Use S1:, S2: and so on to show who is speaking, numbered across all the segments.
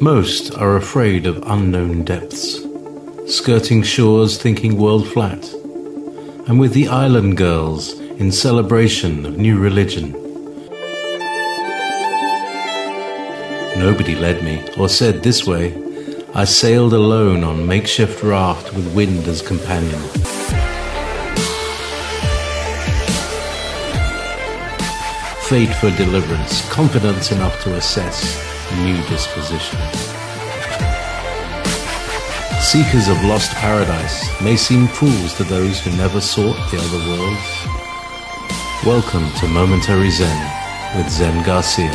S1: Most are afraid of unknown depths, skirting shores thinking world flat, and with the island girls in celebration of new religion. Nobody led me or said this way. I sailed alone on makeshift raft with wind as companion. Fate for deliverance, confidence enough to assess new disposition. Seekers of lost paradise may seem fools to those who never sought the other worlds. Welcome to Momentary Zen with Zen Garcia.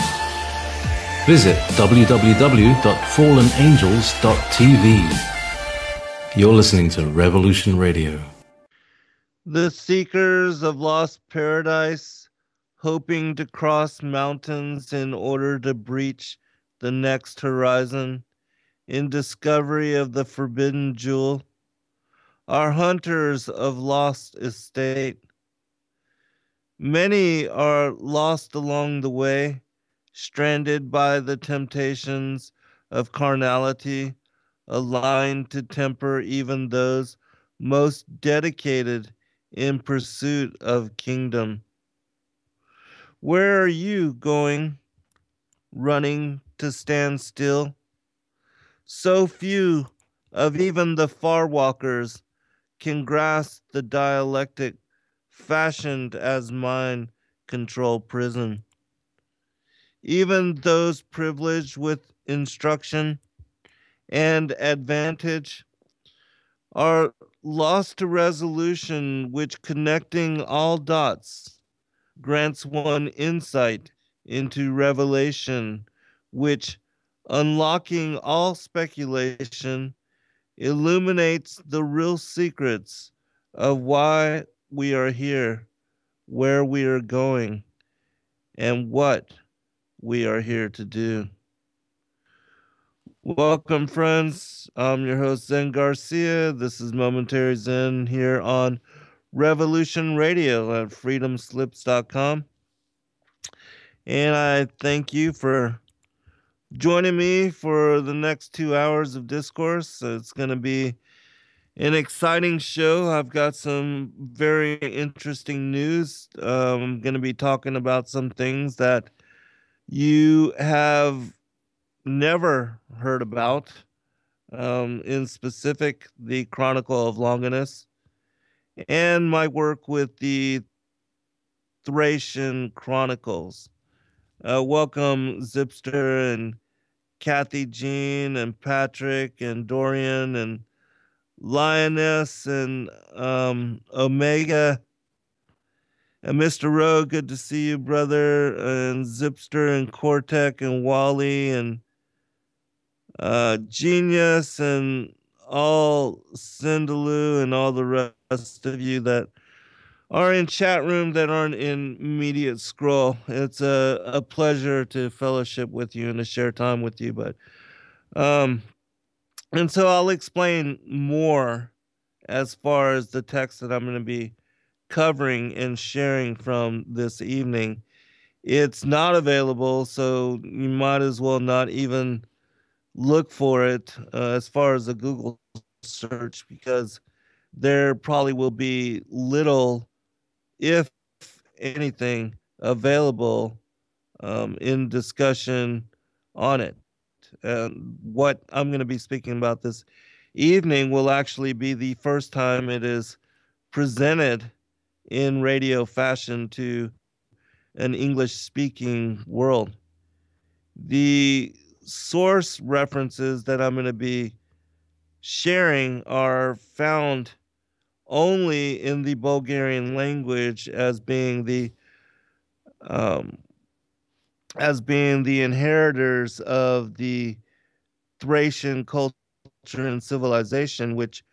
S1: Visit www.fallenangels.tv. You're listening to Revolution Radio.
S2: The seekers of lost paradise, hoping to cross mountains in order to breach the next horizon, in discovery of the forbidden jewel, are hunters of lost estate. Many are lost along the way, stranded by the temptations of carnality, aligned to temper even those most dedicated in pursuit of kingdom. Where are you going? Running to stand still. So few of even the far walkers can grasp the dialectic fashioned as mind control prison. Even those privileged with instruction and advantage are lost to resolution, which connecting all dots grants one insight into revelation which, unlocking all speculation, illuminates the real secrets of why we are here, where we are going, and what we are here to do. Welcome, friends. I'm your host, Zen Garcia. This is Momentary Zen here on Revolution Radio at freedomslips.com. And I thank you for joining me for the next two hours of discourse. It's going to be an exciting show. I've got some very interesting news. Um, I'm going to be talking about some things that you have never heard about. Um, in specific, the Chronicle of Longinus, and my work with the Thracian Chronicles. Uh, welcome, Zipster and Kathy Jean and Patrick and Dorian and Lioness and um, Omega. And Mr. Rowe, good to see you, brother. And Zipster and Cortec and Wally and uh, Genius and all Sindaloo and all the rest of you that are in chat room that aren't in immediate scroll. It's a, a pleasure to fellowship with you and to share time with you. But um and so I'll explain more as far as the text that I'm going to be covering and sharing from this evening. It's not available, so you might as well not even look for it uh, as far as a Google search because there probably will be little if anything, available um, in discussion on it. And what I'm going to be speaking about this evening will actually be the first time it is presented in radio fashion to an English speaking world. The source references that I'm going to be sharing are found only in the Bulgarian language as being the um, as being the inheritors of the Thracian culture and civilization, which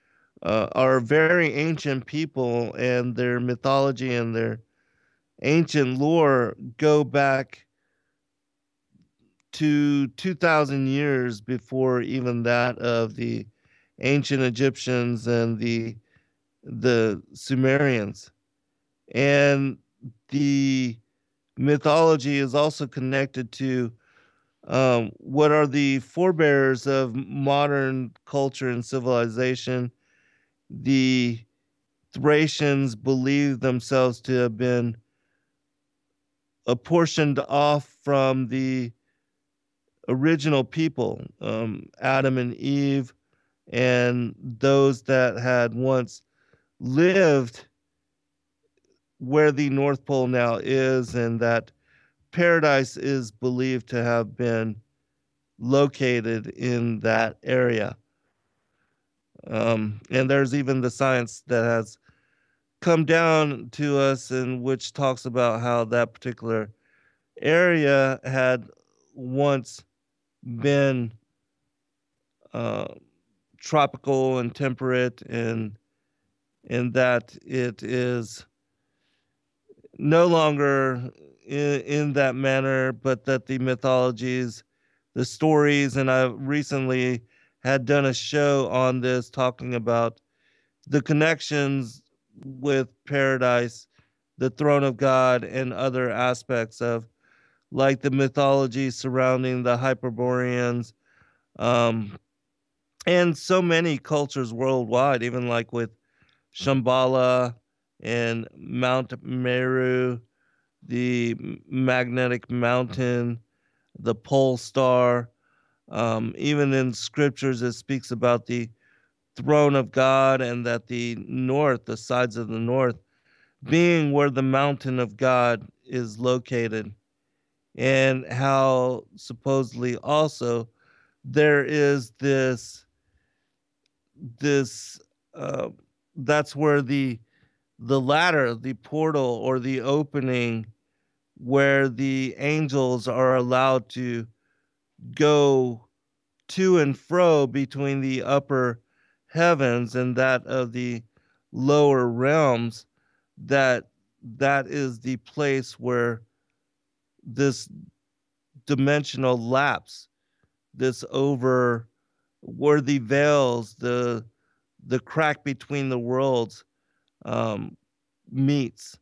S2: uh, are very ancient people, and their mythology and their ancient lore go back to 2,000 years before even that of the ancient Egyptians and the the Sumerians. And the mythology is also connected to um, what are the forebears of modern culture and civilization. The Thracians believe themselves to have been apportioned off from the original people, um, Adam and Eve, and those that had once lived where the North Pole now is, and that paradise is believed to have been located in that area. Um, and there's even the science that has come down to us, and which talks about how that particular area had once been uh, tropical and temperate, and and that it is no longer in, in that manner, but that the mythologies, the stories, and I recently had done a show on this talking about the connections with paradise, the throne of God, and other aspects of like the mythology surrounding the Hyperboreans, um, and so many cultures worldwide, even like with Shambhala and Mount Meru, the magnetic mountain, the pole star. Um, even in scriptures, it speaks about the throne of God and that the north, the sides of the north, being where the mountain of God is located, and how supposedly also there is this this uh, that's where the the ladder, the portal or the opening where the angels are allowed to go to and fro between the upper heavens and that of the lower realms that that is the place where this dimensional lapse this over where the veils the the crack between the worlds um, meets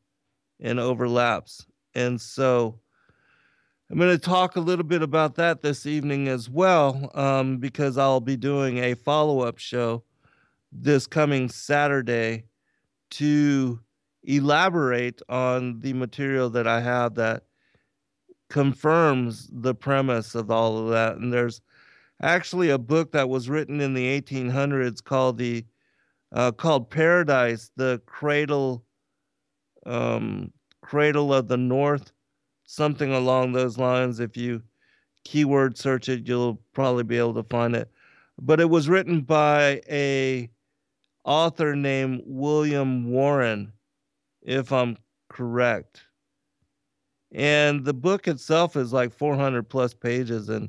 S2: and overlaps. And so I'm going to talk a little bit about that this evening as well, um, because I'll be doing a follow up show this coming Saturday to elaborate on the material that I have that confirms the premise of all of that. And there's actually a book that was written in the 1800s called the uh, called Paradise, the Cradle um, Cradle of the North, something along those lines. If you keyword search it, you'll probably be able to find it. But it was written by a author named William Warren, if I'm correct. And the book itself is like 400 plus pages and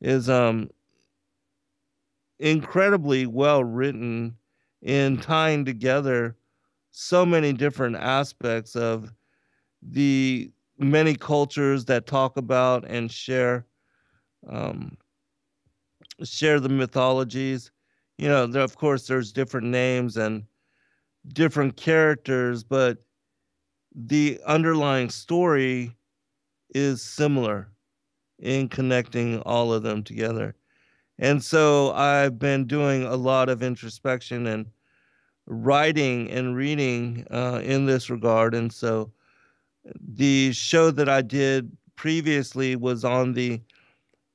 S2: is um incredibly well written in tying together so many different aspects of the many cultures that talk about and share um, share the mythologies. You know, there, of course, there's different names and different characters, but the underlying story is similar in connecting all of them together. And so I've been doing a lot of introspection and writing and reading uh, in this regard. And so the show that I did previously was on the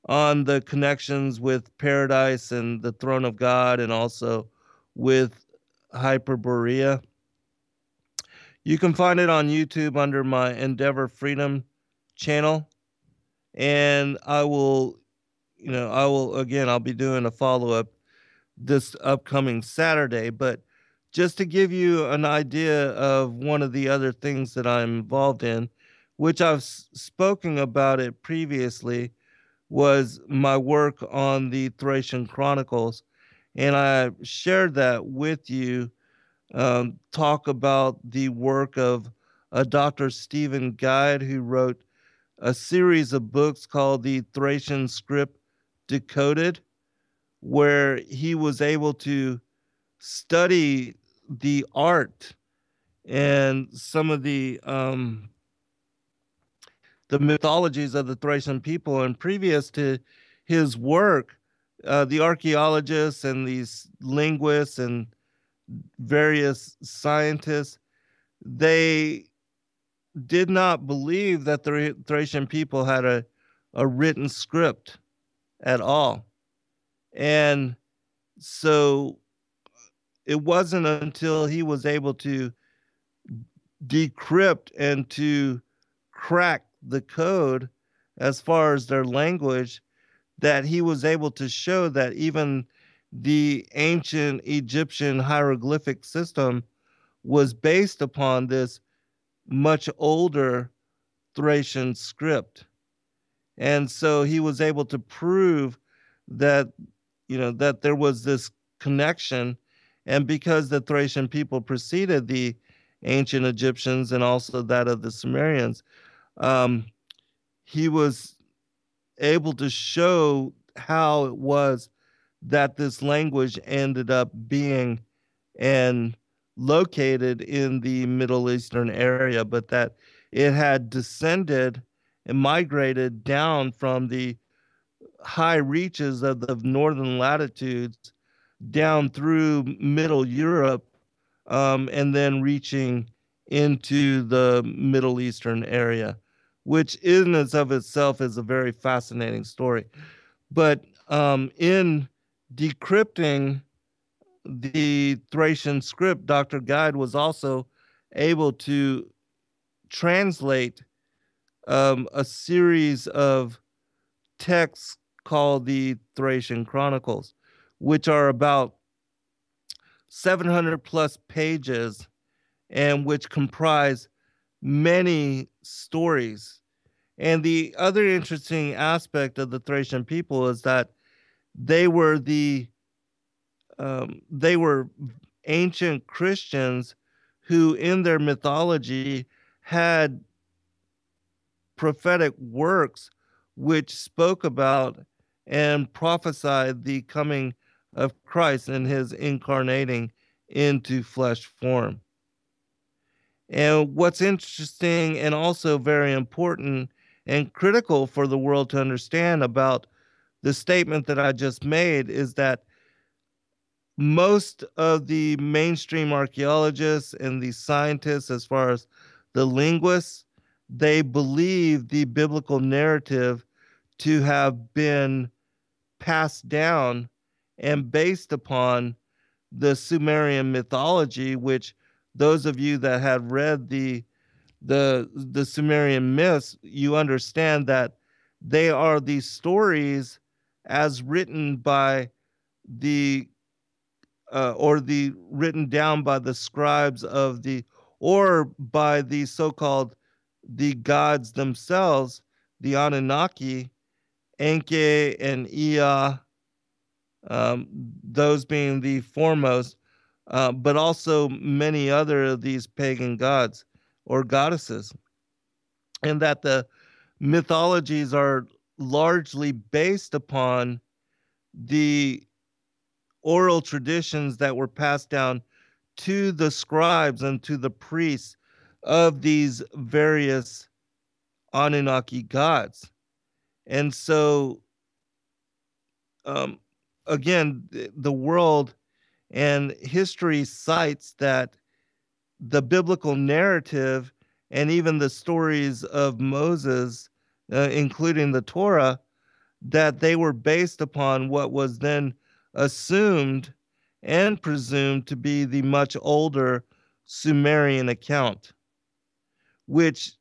S2: on the connections with paradise and the throne of God and also with Hyperborea. You can find it on YouTube under my Endeavor Freedom channel. And I will, you know, I will, again, I'll be doing a follow up this upcoming Saturday. But just to give you an idea of one of the other things that I'm involved in, which I've spoken about it previously, was my work on the Thracian Chronicles. And I shared that with you, um, talk about the work of a Dr. Stephen Guide, who wrote a series of books called The Thracian Script Decoded, where he was able to study the art and some of the um, the mythologies of the Thracian people. And previous to his work, uh, the archaeologists and these linguists and various scientists, they did not believe that the Thracian people had a, a written script at all. And so it wasn't until he was able to decrypt and to crack the code as far as their language that he was able to show that even the ancient Egyptian hieroglyphic system was based upon this much older Thracian script. And so he was able to prove that, you know, that there was this connection. And because the Thracian people preceded the ancient Egyptians and also that of the Sumerians, um, he was able to show how it was that this language ended up being and located in the Middle Eastern area, but that it had descended and migrated down from the high reaches of the northern latitudes down through Middle Europe um, and then reaching into the Middle Eastern area, which in and of itself is a very fascinating story. But um, in decrypting the Thracian script, Dr. Guide was also able to translate um, a series of texts called the Thracian Chronicles, which are about 700 plus pages and which comprise many stories. And the other interesting aspect of the Thracian people is that they were the um, they were ancient Christians who, in their mythology, had prophetic works which spoke about and prophesied the coming of Christ and his incarnating into flesh form. And what's interesting and also very important and critical for the world to understand about the statement that I just made is that most of the mainstream archaeologists and the scientists, as far as the linguists, they believe the biblical narrative to have been passed down and based upon the Sumerian mythology, which those of you that have read the the the Sumerian myths, you understand that they are these stories as written by the uh, or the written down by the scribes of the or by the so-called the gods themselves the anunnaki enki and ea um, those being the foremost uh, but also many other of these pagan gods or goddesses. And that the mythologies are largely based upon the oral traditions that were passed down to the scribes and to the priests of these various Anunnaki gods. And so, um, again, the world and history cites that the biblical narrative and even the stories of Moses, uh, including the Torah, that they were based upon what was then assumed and presumed to be the much older Sumerian account, which,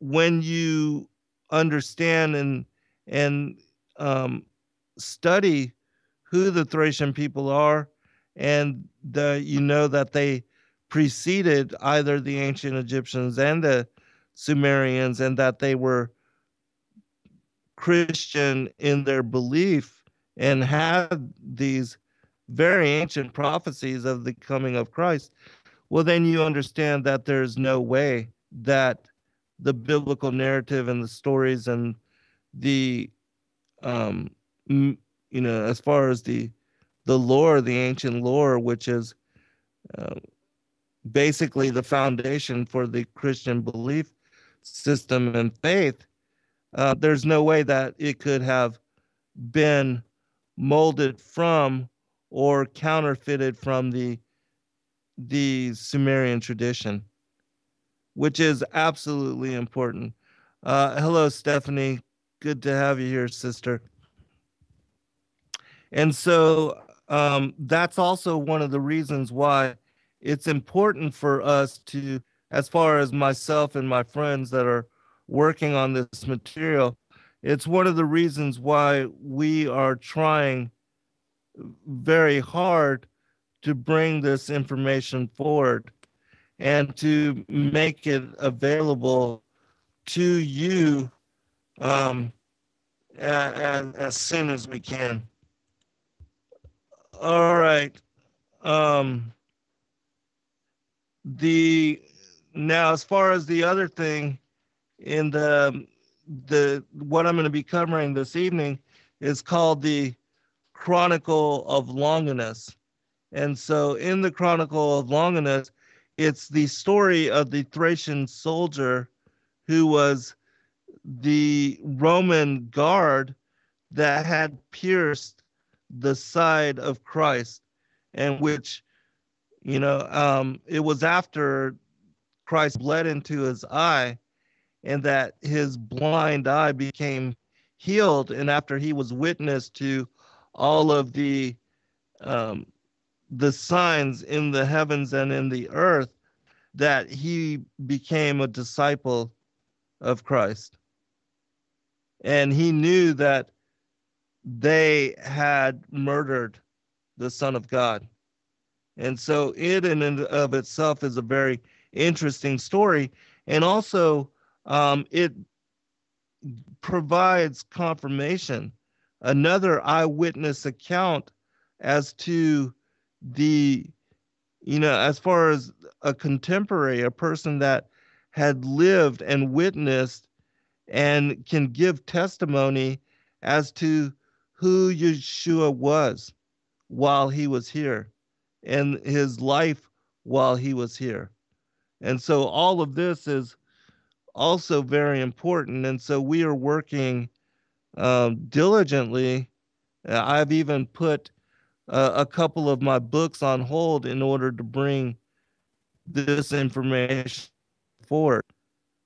S2: when you understand and and um, study who the Thracian people are, and the you know that they preceded either the ancient Egyptians and the Sumerians, and that they were Christian in their belief and had these very ancient prophecies of the coming of Christ, well, then you understand that there's no way that the biblical narrative and the stories and the, um, you know, as far as the the lore, the ancient lore, which is uh, basically the foundation for the Christian belief system and faith, uh, there's no way that it could have been molded from or counterfeited from the the Sumerian tradition, which is absolutely important. Uh, hello, Stephanie. Good to have you here, sister. And so um, that's also one of the reasons why it's important for us to, as far as myself and my friends that are working on this material, it's one of the reasons why we are trying very hard to bring this information forward and to make it available to you um, as, as soon as we can. All right. Um, the now, as far as the other thing in the the what I'm going to be covering this evening is called the Chronicle of Longinus. And so in the Chronicle of Longinus, it's the story of the Thracian soldier who was the Roman guard that had pierced the side of Christ, and which, you know, um, it was after Christ bled into his eye, and that his blind eye became healed, and after he was witness to all of the um, the signs in the heavens and in the earth, that he became a disciple of Christ. And he knew that they had murdered the Son of God. And so it in and of itself is a very interesting story. And also um, it provides confirmation, another eyewitness account as to the, you know, as far as a contemporary, a person that had lived and witnessed and can give testimony as to who Yeshua was while he was here and his life while he was here. And so all of this is also very important. And so we are working um, diligently. Uh, I've even put uh, a couple of my books on hold in order to bring this information forward,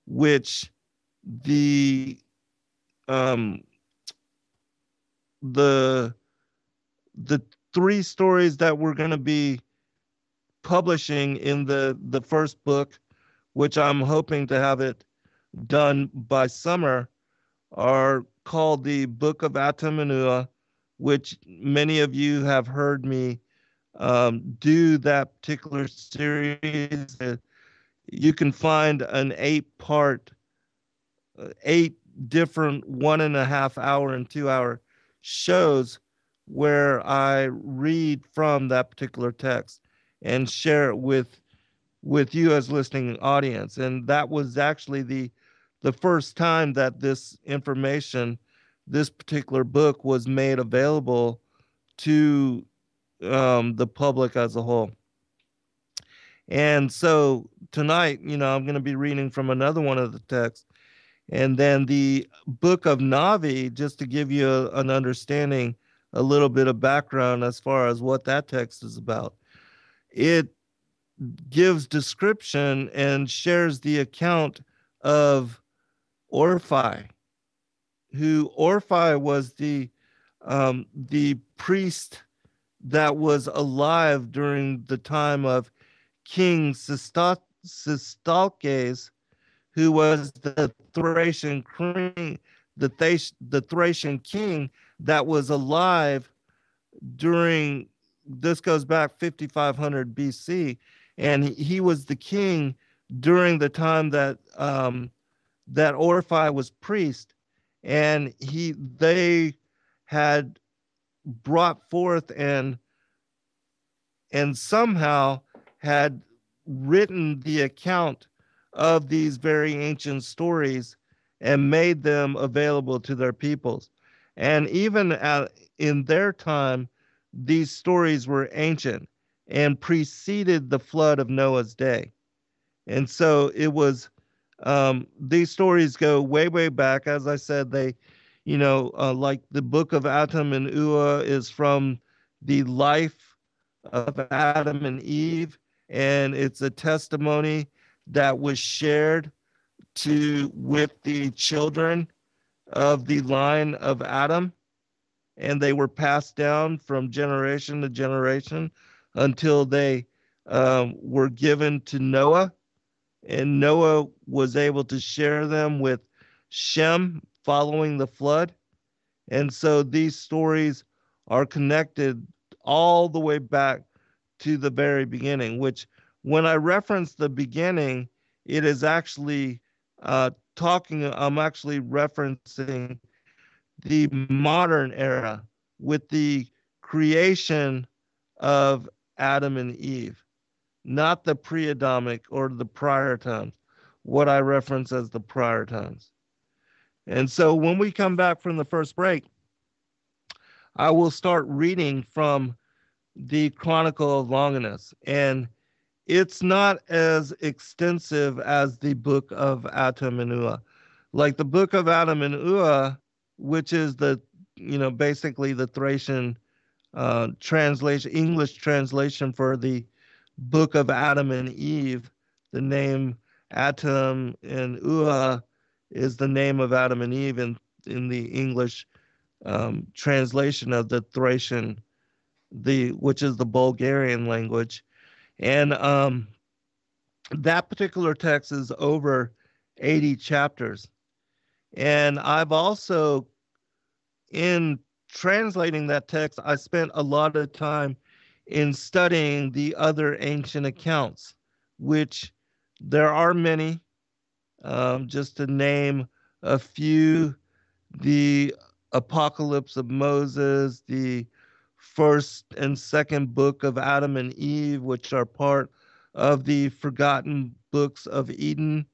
S2: which the um, the the three stories that we're going to be publishing in the the first book which i'm hoping to have it done by summer are called the book of Ata which many of you have heard me um, do that particular series. You can find an eight part uh, eight different one and a half hour and two hour shows where I read from that particular text and share it with with you as listening audience. And that was actually the the first time that this information this particular book was made available to um, the public as a whole and so tonight you know i'm going to be reading from another one of the texts and then the book of Navi, just to give you a, an understanding, a little bit of background as far as what that text is about. It gives description and shares the account of Orphi, who Orphi was the um, the priest that was alive during the time of King Sistalkes who was the Thracian king, the, the Thracian king that was alive during this goes back 5500 BC, and he, he was the king during the time that um, that Orphi was priest, and he they had brought forth and and somehow had written the account of these very ancient stories and made them available to their peoples. And even at, in their time, these stories were ancient and preceded the flood of Noah's day. And so it was um, these stories go way, way back. As I said, they, you know, uh, like the book of Adam and Ua is from the life of Adam and Eve, and it's a testimony that was shared to with the children of the line of Adam, and they were passed down from generation to generation until they um, were given to Noah, and Noah was able to share them with Shem following the flood. And so these stories are connected all the way back to the very beginning, which when I reference the beginning, it is actually uh, talking, I'm actually referencing the modern era with the creation of Adam and Eve, not the pre Adamic or the prior times, what I reference as the prior times. And so when we come back from the first break, I will start reading from the Chronicle of Longinus. And it's not as extensive as the book of Atam and Ua. Like the book of Adam and Ua, which is the, you know, basically the Thracian uh, translation, English translation for the book of Adam and Eve. The name Atam and Ua is the name of Adam and Eve in, in the English um, translation of the Thracian, the which is the Bulgarian language, and um, that particular text is over 80 chapters. And I've also, in translating that text, I spent a lot of time in studying the other ancient accounts, which there are many. Um, just to name a few, the Apocalypse of Moses, the first and second book of Adam and Eve, which are part of the Forgotten Books of Eden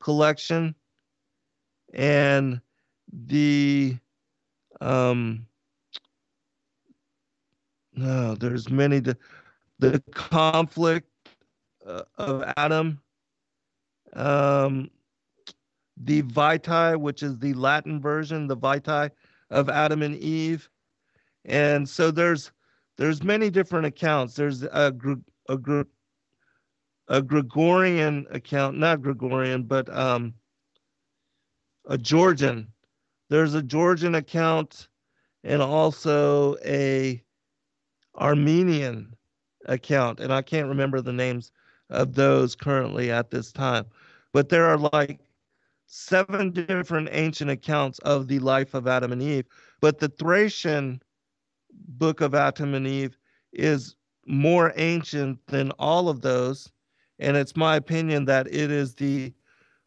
S2: collection, and the um no, there's many the, the conflict uh, of Adam, um, the Vitae, which is the Latin version, the Vitae of Adam and Eve, and so there's there's many different accounts. There's a a, a Gregorian account, not Gregorian, but um, a Georgian. There's a Georgian account and also a Armenian account, and I can't remember the names of those currently at this time. But there are like seven different ancient accounts of the life of Adam and Eve. But the Thracian book of Adam and Eve is more ancient than all of those. And it's my opinion that it is the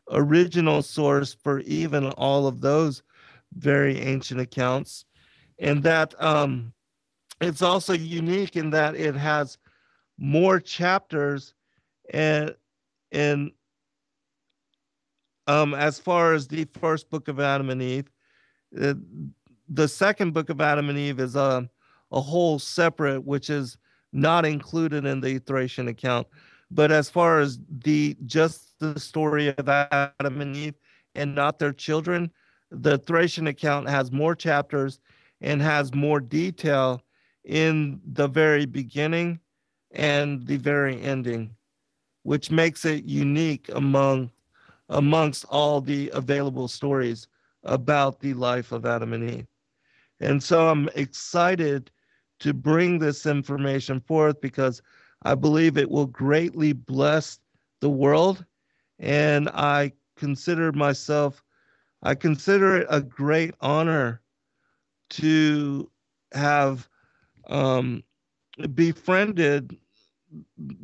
S2: original source for even all of those very ancient accounts. And that um, it's also unique in that it has more chapters and and um, as far as the first book of Adam and Eve, uh, the second book of Adam and Eve is a um, a whole separate, which is not included in the Thracian account. But as far as the just the story of Adam and Eve and not their children, the Thracian account has more chapters and has more detail in the very beginning and the very ending, which makes it unique among amongst all the available stories about the life of Adam and Eve. And so I'm excited to bring this information forth because I believe it will greatly bless the world. And I consider myself, I consider it a great honor to have um, befriended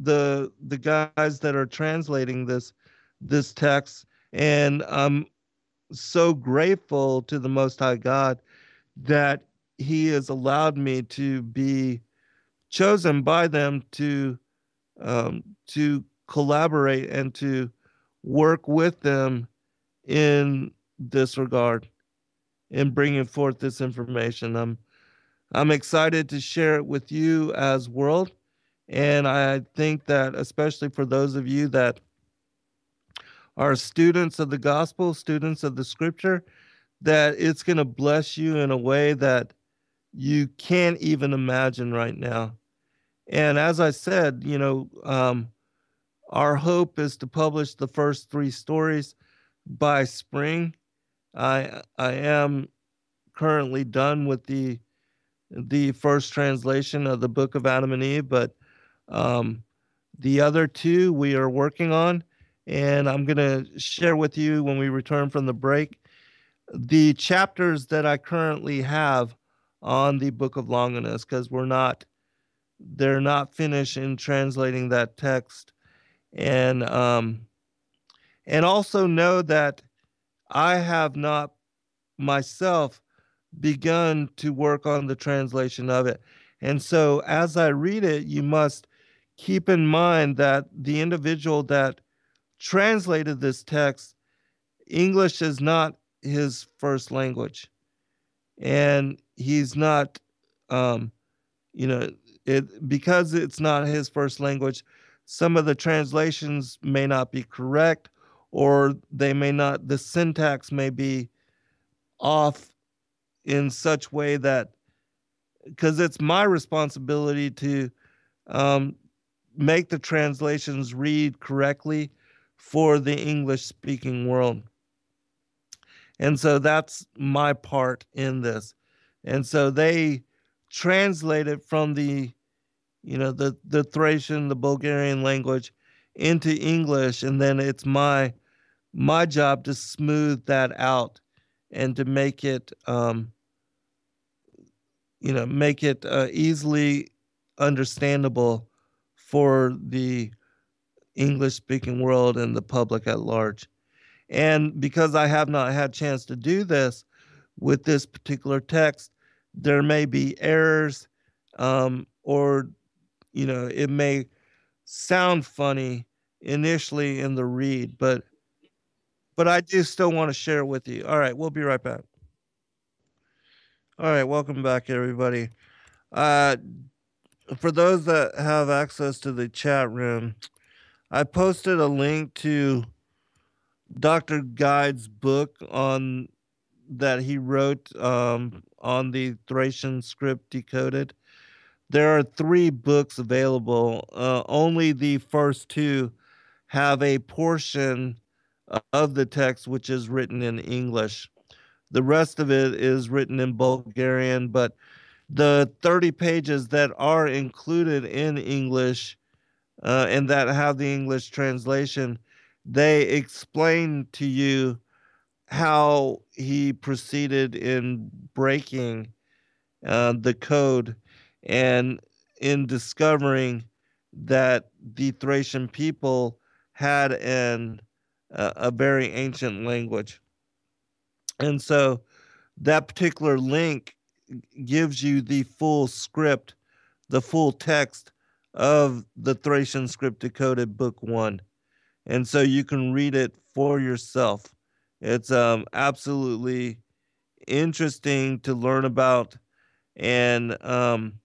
S2: the the guys that are translating this this text and i'm so grateful to the most high god that he has allowed me to be chosen by them to um, to collaborate and to work with them in this regard in bringing forth this information. I'm I'm excited to share it with you as world, and I think that especially for those of you that are students of the gospel, students of the scripture, that it's going to bless you in a way that you can't even imagine right now. And as I said, you know, um, our hope is to publish the first three stories by spring. I I am currently done with the the first translation of the book of Adam and Eve, but um, the other two we are working on, and I'm going to share with you when we return from the break the chapters that I currently have on the book of Longinus because we're not they're not finished in translating that text. And um and also know that I have not myself begun to work on the translation of it. And so as I read it, you must keep in mind that the individual that translated this text, English is not his first language. And he's not, um, you know, it because it's not his first language, some of the translations may not be correct or they may not, the syntax may be off in such way that because it's my responsibility to um, make the translations read correctly for the English speaking world. And so that's my part in this. And so they translate it from the, you know, the, the Thracian, the Bulgarian language into English. And then it's my my job to smooth that out and to make it um, you know make it uh, easily understandable for the english speaking world and the public at large. And because i have not had chance to do this with this particular text there may be errors um, or you know it may sound funny initially in the read but but i do still want to share it with you. All right we'll be right back all right, welcome back, everybody. Uh, for those that have access to the chat room, I posted a link to Dr. Guide's book on that he wrote um, on the Thracian script decoded. There are three books available. Uh, only the first two have a portion of the text which is written in English. The rest of it is written in Bulgarian, but the 30 pages that are included in English uh, and that have the English translation, they explain to you how he proceeded in breaking uh, the code and in discovering that the Thracian people had an uh, a very ancient language. And so that particular link gives you the full script, the full text of the Thracian script decoded book one. And so you can read it for yourself. It's um, absolutely interesting to learn about. And, um,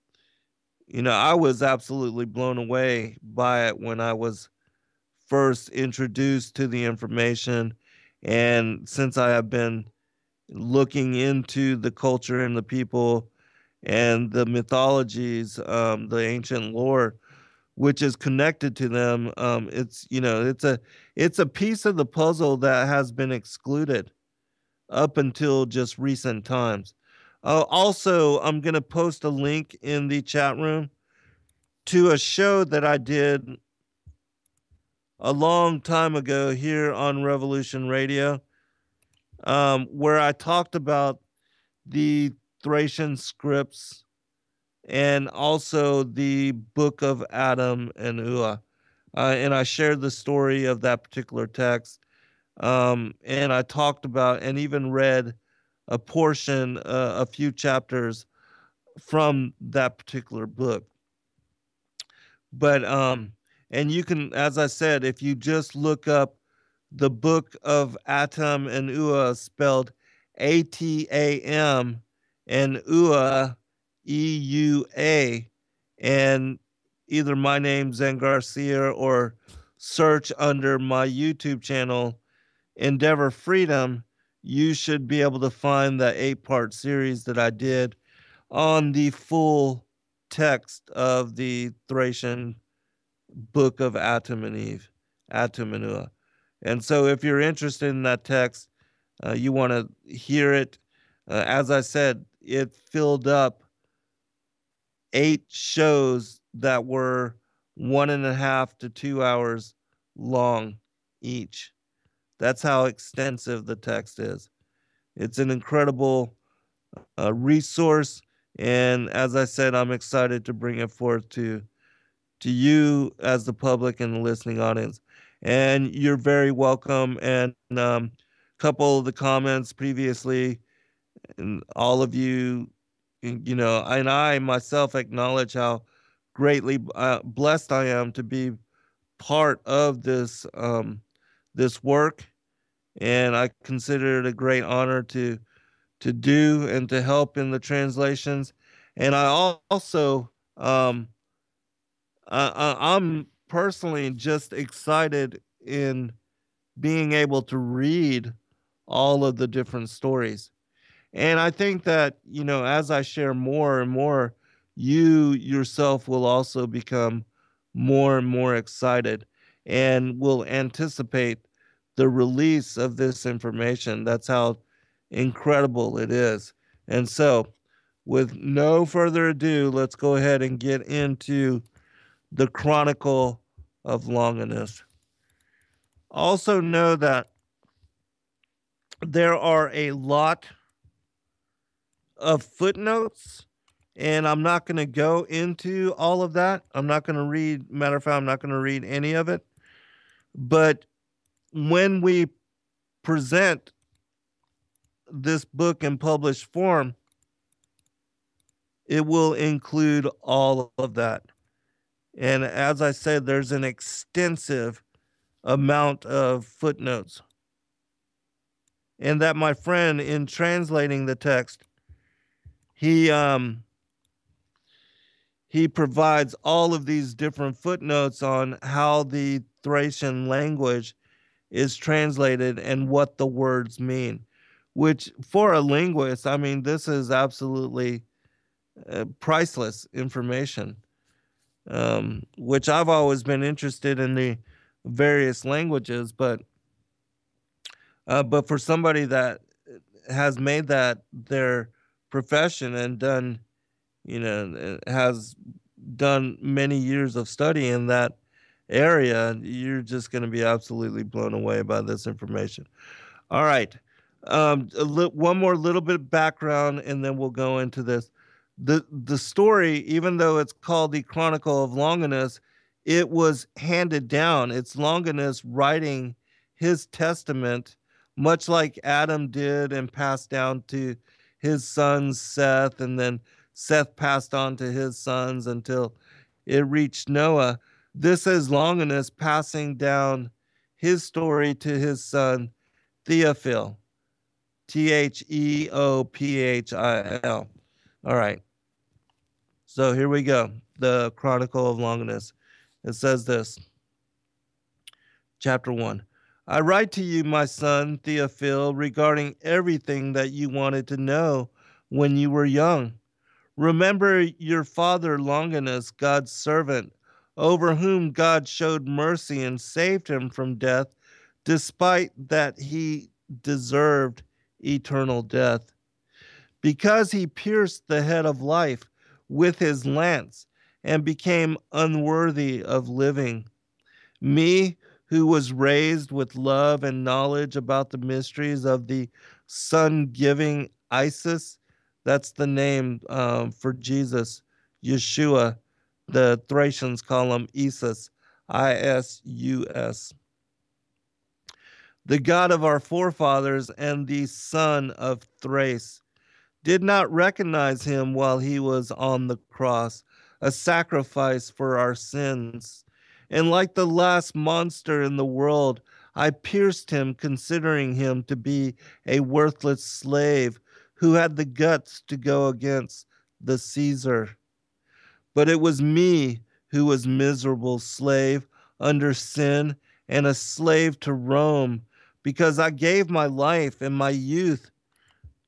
S2: you know, I was absolutely blown away by it when I was first introduced to the information. And since I have been looking into the culture and the people and the mythologies, um, the ancient lore, which is connected to them. Um, it's you know it's a it's a piece of the puzzle that has been excluded up until just recent times. Uh, also, I'm going to post a link in the chat room to a show that I did a long time ago here on Revolution Radio um, where I talked about the Thracian scripts and also the book of Adam and Ua. Uh, and I shared the story of that particular text. Um, and I talked about and even read a portion, uh, a few chapters from that particular book. But, um, and you can, as I said, if you just look up the book of Atam and Ua spelled A T A M and Ua E U A. And either my name, Zen Garcia, or search under my YouTube channel, Endeavor Freedom, you should be able to find the eight part series that I did on the full text of the Thracian book of Atam and Eve, Atam and Ua. And so if you're interested in that text, uh, you want to hear it. Uh, as I said, it filled up eight shows that were one and a half to two hours long each. That's how extensive the text is. It's an incredible uh, resource. And as I said, I'm excited to bring it forth to, to you as the public and the listening audience. And you're very welcome. And um, a couple of the comments previously, and all of you, you know, and I myself acknowledge how greatly uh, blessed I am to be part of this um, this work, and I consider it a great honor to to do and to help in the translations. And I also um, I, I'm personally just excited in being able to read all of the different stories. And I think that, you know, as I share more and more you yourself will also become more and more excited and will anticipate the release of this information. That's how incredible it is. And so, with no further ado, let's go ahead and get into the Chronicle of Longinus. Also, know that there are a lot of footnotes and I'm not going to go into all of that. I'm not going to read, matter of fact, I'm not going to read any of it. But when we present this book in published form, it will include all of that. And as I said, there's an extensive amount of footnotes. And that my friend, in translating the text, he um, he provides all of these different footnotes on how the Thracian language is translated and what the words mean, which for a linguist, I mean, this is absolutely uh, priceless information, um, which I've always been interested in the various languages, but uh, but for somebody that has made that their profession and done you know, has done many years of study in that area, you're just going to be absolutely blown away by this information. All right. Um, li- one more little bit of background, and then we'll go into this. The, the story, even though it's called the Chronicle of Longinus, it was handed down. It's Longinus writing his testament, much like Adam did and passed down to his son Seth and then Seth passed on to his sons until it reached Noah. This is Longinus passing down his story to his son Theophil. T H E O P H I L. All right. So here we go. The Chronicle of Longinus. It says this. Chapter 1. I write to you, my son Theophil, regarding everything that you wanted to know when you were young Remember your father Longinus, God's servant, over whom God showed mercy and saved him from death, despite that he deserved eternal death. Because he pierced the head of life with his lance and became unworthy of living. Me, who was raised with love and knowledge about the mysteries of the sun giving Isis that's the name um, for Jesus, Yeshua. The Thracians call him Isis, I S U S. The God of our forefathers and the son of Thrace did not recognize him while he was on the cross, a sacrifice for our sins. And like the last monster in the world, I pierced him, considering him to be a worthless slave who had the guts to go against the Caesar. But it was me who was miserable slave under sin and a slave to Rome, because I gave my life and my youth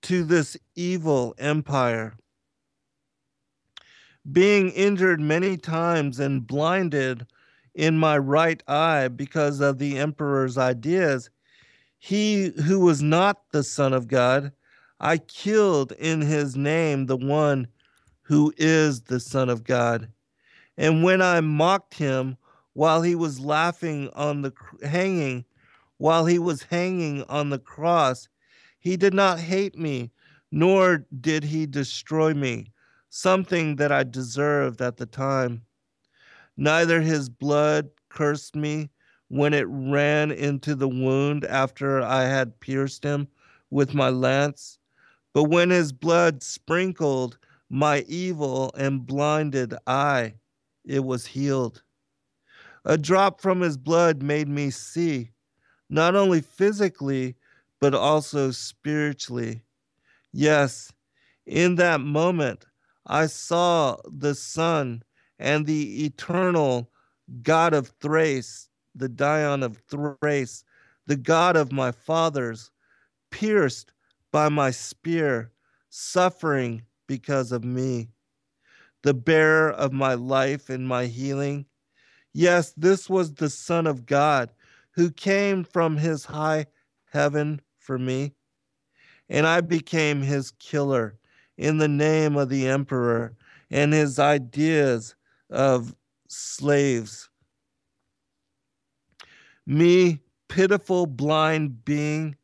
S2: to this evil empire. Being injured many times and blinded in my right eye because of the emperor's ideas, he who was not the Son of God, I killed in his name the one who is the Son of God. And when I mocked him while he was laughing on the hanging, while he was hanging on the cross, he did not hate me, nor did he destroy me, something that I deserved at the time. Neither his blood cursed me when it ran into the wound after I had pierced him with my lance, but when his blood sprinkled my evil and blinded eye, it was healed. A drop from his blood made me see, not only physically, but also spiritually. Yes, in that moment, I saw the Son and the eternal God of Thrace, the Dion of Thrace, the God of my fathers, pierced by my spear, suffering because of me, the bearer of my life and my healing. Yes, this was the Son of God who came from his high heaven for me. And I became his killer in the name of the emperor and his ideas of slaves. Me, pitiful blind being,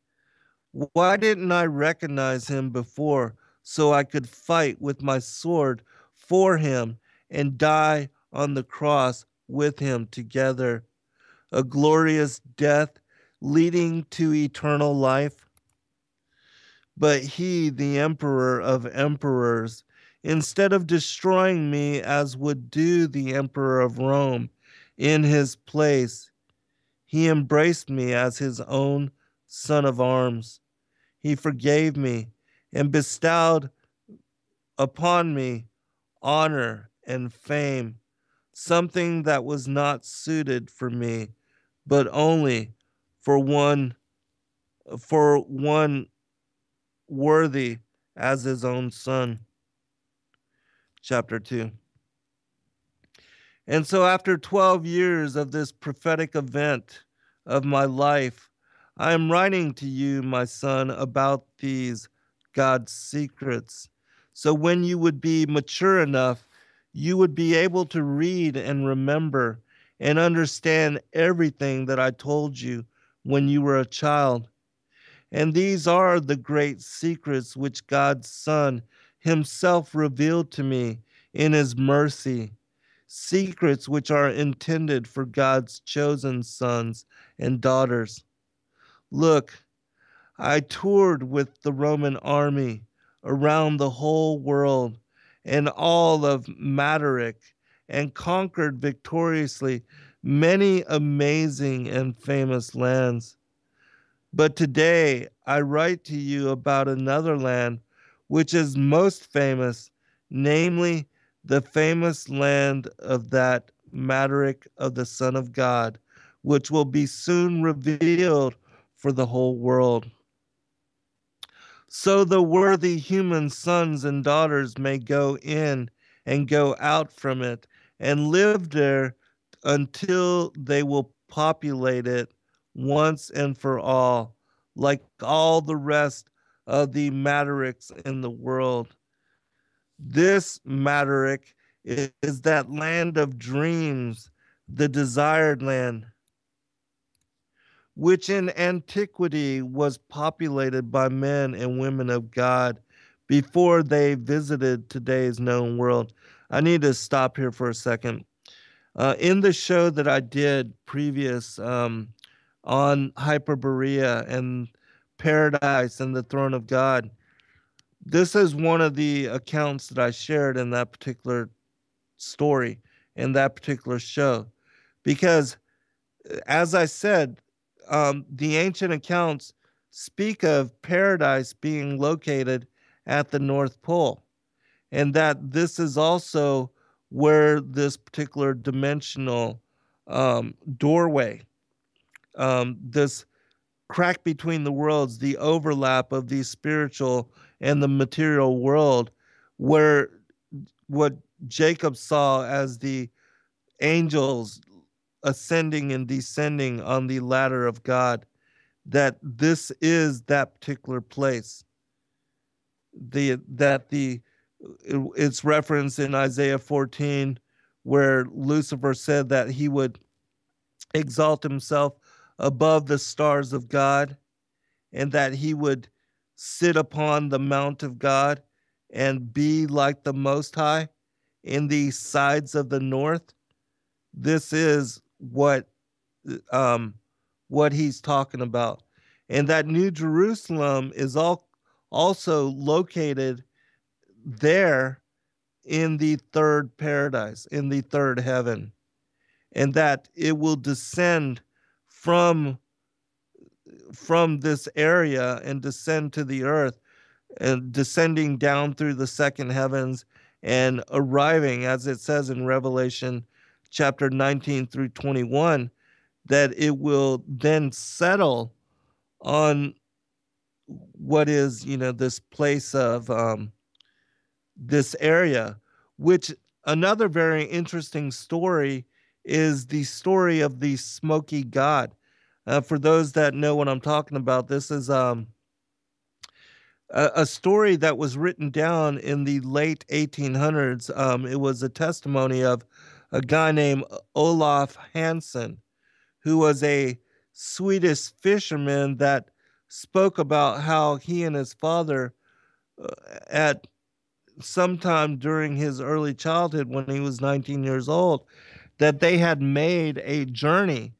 S2: why didn't I recognize him before so I could fight with my sword for him and die on the cross with him together? A glorious death leading to eternal life. But he, the emperor of emperors, instead of destroying me as would do the emperor of Rome in his place, he embraced me as his own son of arms. He forgave me and bestowed upon me honor and fame, something that was not suited for me, but only for one for one worthy as his own son. Chapter 2. And so, after 12 years of this prophetic event of my life, I am writing to you, my son, about these God's secrets. So, when you would be mature enough, you would be able to read and remember and understand everything that I told you when you were a child. And these are the great secrets which God's Son Himself revealed to me in His mercy, secrets which are intended for God's chosen sons and daughters. Look, I toured with the Roman army around the whole world and all of Madaric and conquered victoriously many amazing and famous lands. But today I write to you about another land which is most famous, namely the famous land of that Madaric of the Son of God, which will be soon revealed for the whole world. So the worthy human sons and daughters may go in and go out from it and live there until they will populate it once and for all, like all the rest of the Madarics in the world. This Madaric is that land of dreams, the desired land, which in antiquity was populated by men and women of God before they visited today's known world. I need to stop here for a second. Uh, in the show that I did previous um, on Hyperborea and Paradise and the Throne of God, this is one of the accounts that I shared in that particular story, in that particular show. Because, uh, as I said, um, the ancient accounts speak of paradise being located at the North Pole, and that this is also where this particular dimensional um, doorway, um, this crack between the worlds, the overlap of the spiritual and the material world, where what Jacob saw as the angels ascending and descending on the ladder of God, that this is that particular place. The that the it's referenced in Isaiah 14 where Lucifer said that he would exalt himself above the stars of God and that he would sit upon the mount of God and be like the Most High in the sides of the north. This is what um, what he's talking about, and that New Jerusalem is all also located there in the third paradise, in the third heaven, and that it will descend from from this area and descend to the earth and descending down through the second heavens and arriving as it says in revelation chapter 19 through 21 that it will then settle on what is you know this place of um, this area which another very interesting story is the story of the smoky god. Uh, for those that know what I'm talking about, this is um, a, a, story that was written down in the late 1800s. Um, it was a testimony of a guy named Olaf Hansen, who was a Swedish fisherman that spoke about how he and his father, uh, at sometime during his early childhood when he was 19 years old, that they had made a journey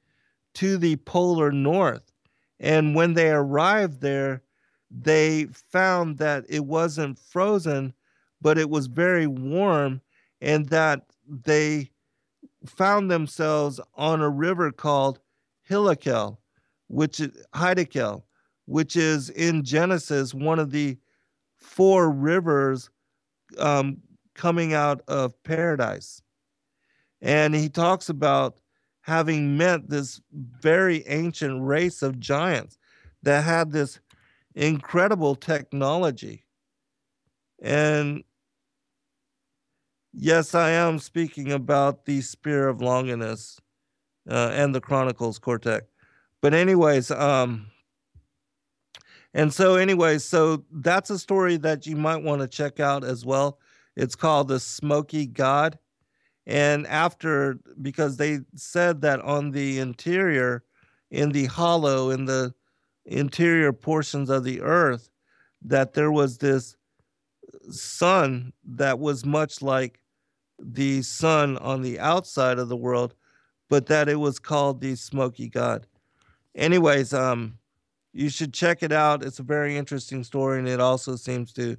S2: to the polar north. And when they arrived there, they found that it wasn't frozen, but it was very warm, and that they found themselves on a river called Hyllikel, which is Hiddekel, which is in Genesis one of the four rivers um, coming out of paradise. And he talks about having met this very ancient race of giants that had this incredible technology. And yes, I am speaking about the Spear of Longinus uh, and the Chronicles Quartet. But, anyways, um, and so, anyway, so that's a story that you might want to check out as well. It's called The Smoky God. And after, because they said that on the interior, in the hollow, in the interior portions of the earth, that there was this sun that was much like the sun on the outside of the world, but that it was called the smoky god. Anyways, um, you should check it out. It's a very interesting story, and it also seems to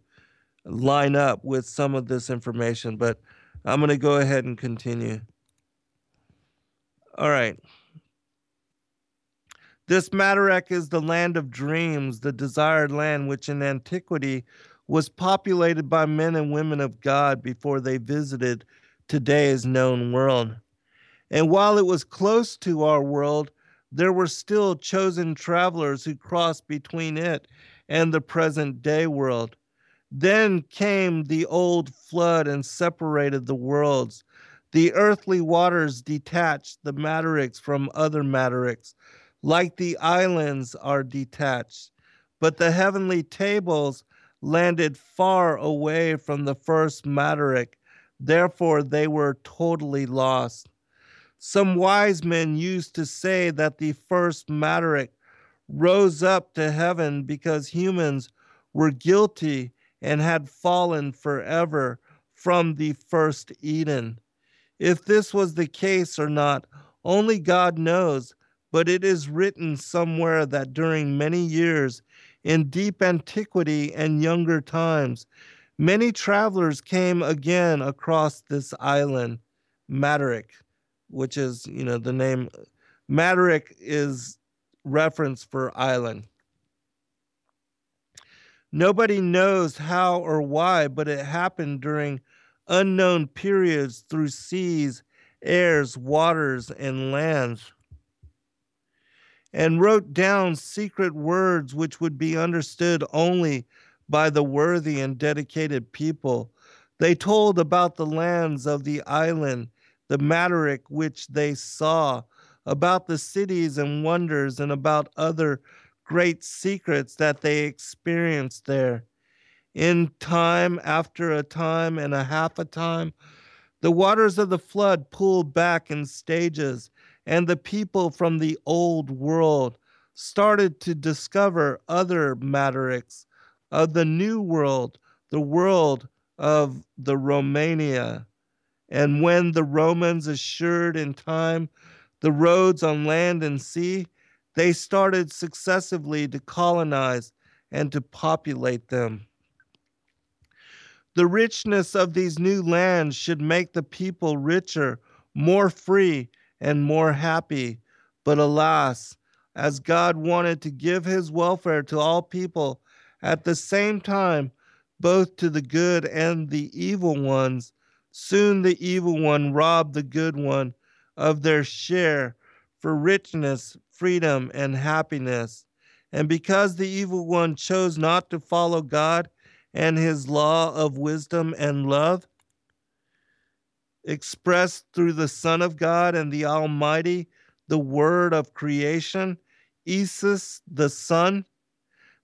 S2: line up with some of this information. But I'm going to go ahead and continue. All right. This Madarek is the land of dreams, the desired land which in antiquity was populated by men and women of God before they visited today's known world. And while it was close to our world, there were still chosen travelers who crossed between it and the present day world. Then came the old flood and separated the worlds. The earthly waters detached the Madareks from other Madareks, like the islands are detached. But the heavenly tables landed far away from the first Madarek, therefore they were totally lost. Some wise men used to say that the first Madarek rose up to heaven because humans were guilty and had fallen forever from the first Eden. If this was the case or not, only God knows, but it is written somewhere that during many years, in deep antiquity and younger times, many travelers came again across this island, Madarek which is, you know, the name Madarek is reference for island. Nobody knows how or why, but it happened during unknown periods through seas, airs, waters, and lands. and wrote down secret words which would be understood only by the worthy and dedicated people. They told about the lands of the island, the Mataric which they saw, about the cities and wonders, and about other great secrets that they experienced there. In time after a time and a half a time, the waters of the flood pulled back in stages, and the people from the old world started to discover other Matarics of the new world, the world of the Romania. And when the Romans assured in time the roads on land and sea, they started successively to colonize and to populate them. The richness of these new lands should make the people richer, more free, and more happy. But alas, as God wanted to give his welfare to all people at the same time, both to the good and the evil ones, soon the evil one robbed the good one of their share for richness, freedom, and happiness. And because the evil one chose not to follow God and his law of wisdom and love, expressed through the Son of God and the Almighty, the Word of creation, Isis, the Son,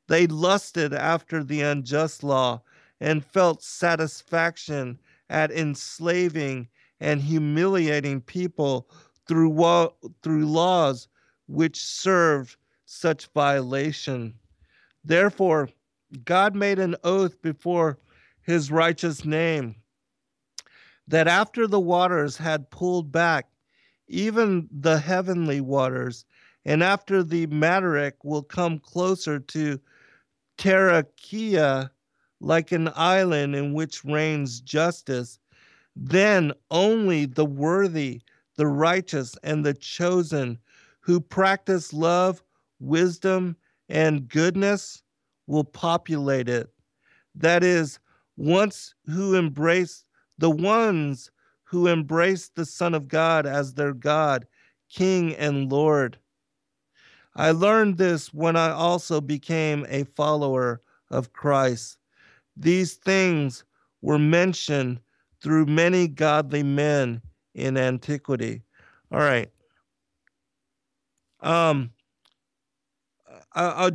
S2: they lusted after the unjust law and felt satisfaction at enslaving and humiliating people through, through laws which served such violation. Therefore, God made an oath before his righteous name that after the waters had pulled back, even the heavenly waters, and after the Mataric will come closer to Terakia, like an island in which reigns justice, then only the worthy, the righteous, and the chosen who practice love, wisdom, and goodness will populate it. That is, once who embrace the ones who embrace the Son of God as their God, King, and Lord. I learned this when I also became a follower of Christ. These things were mentioned through many godly men in antiquity. All right. Um, I, I,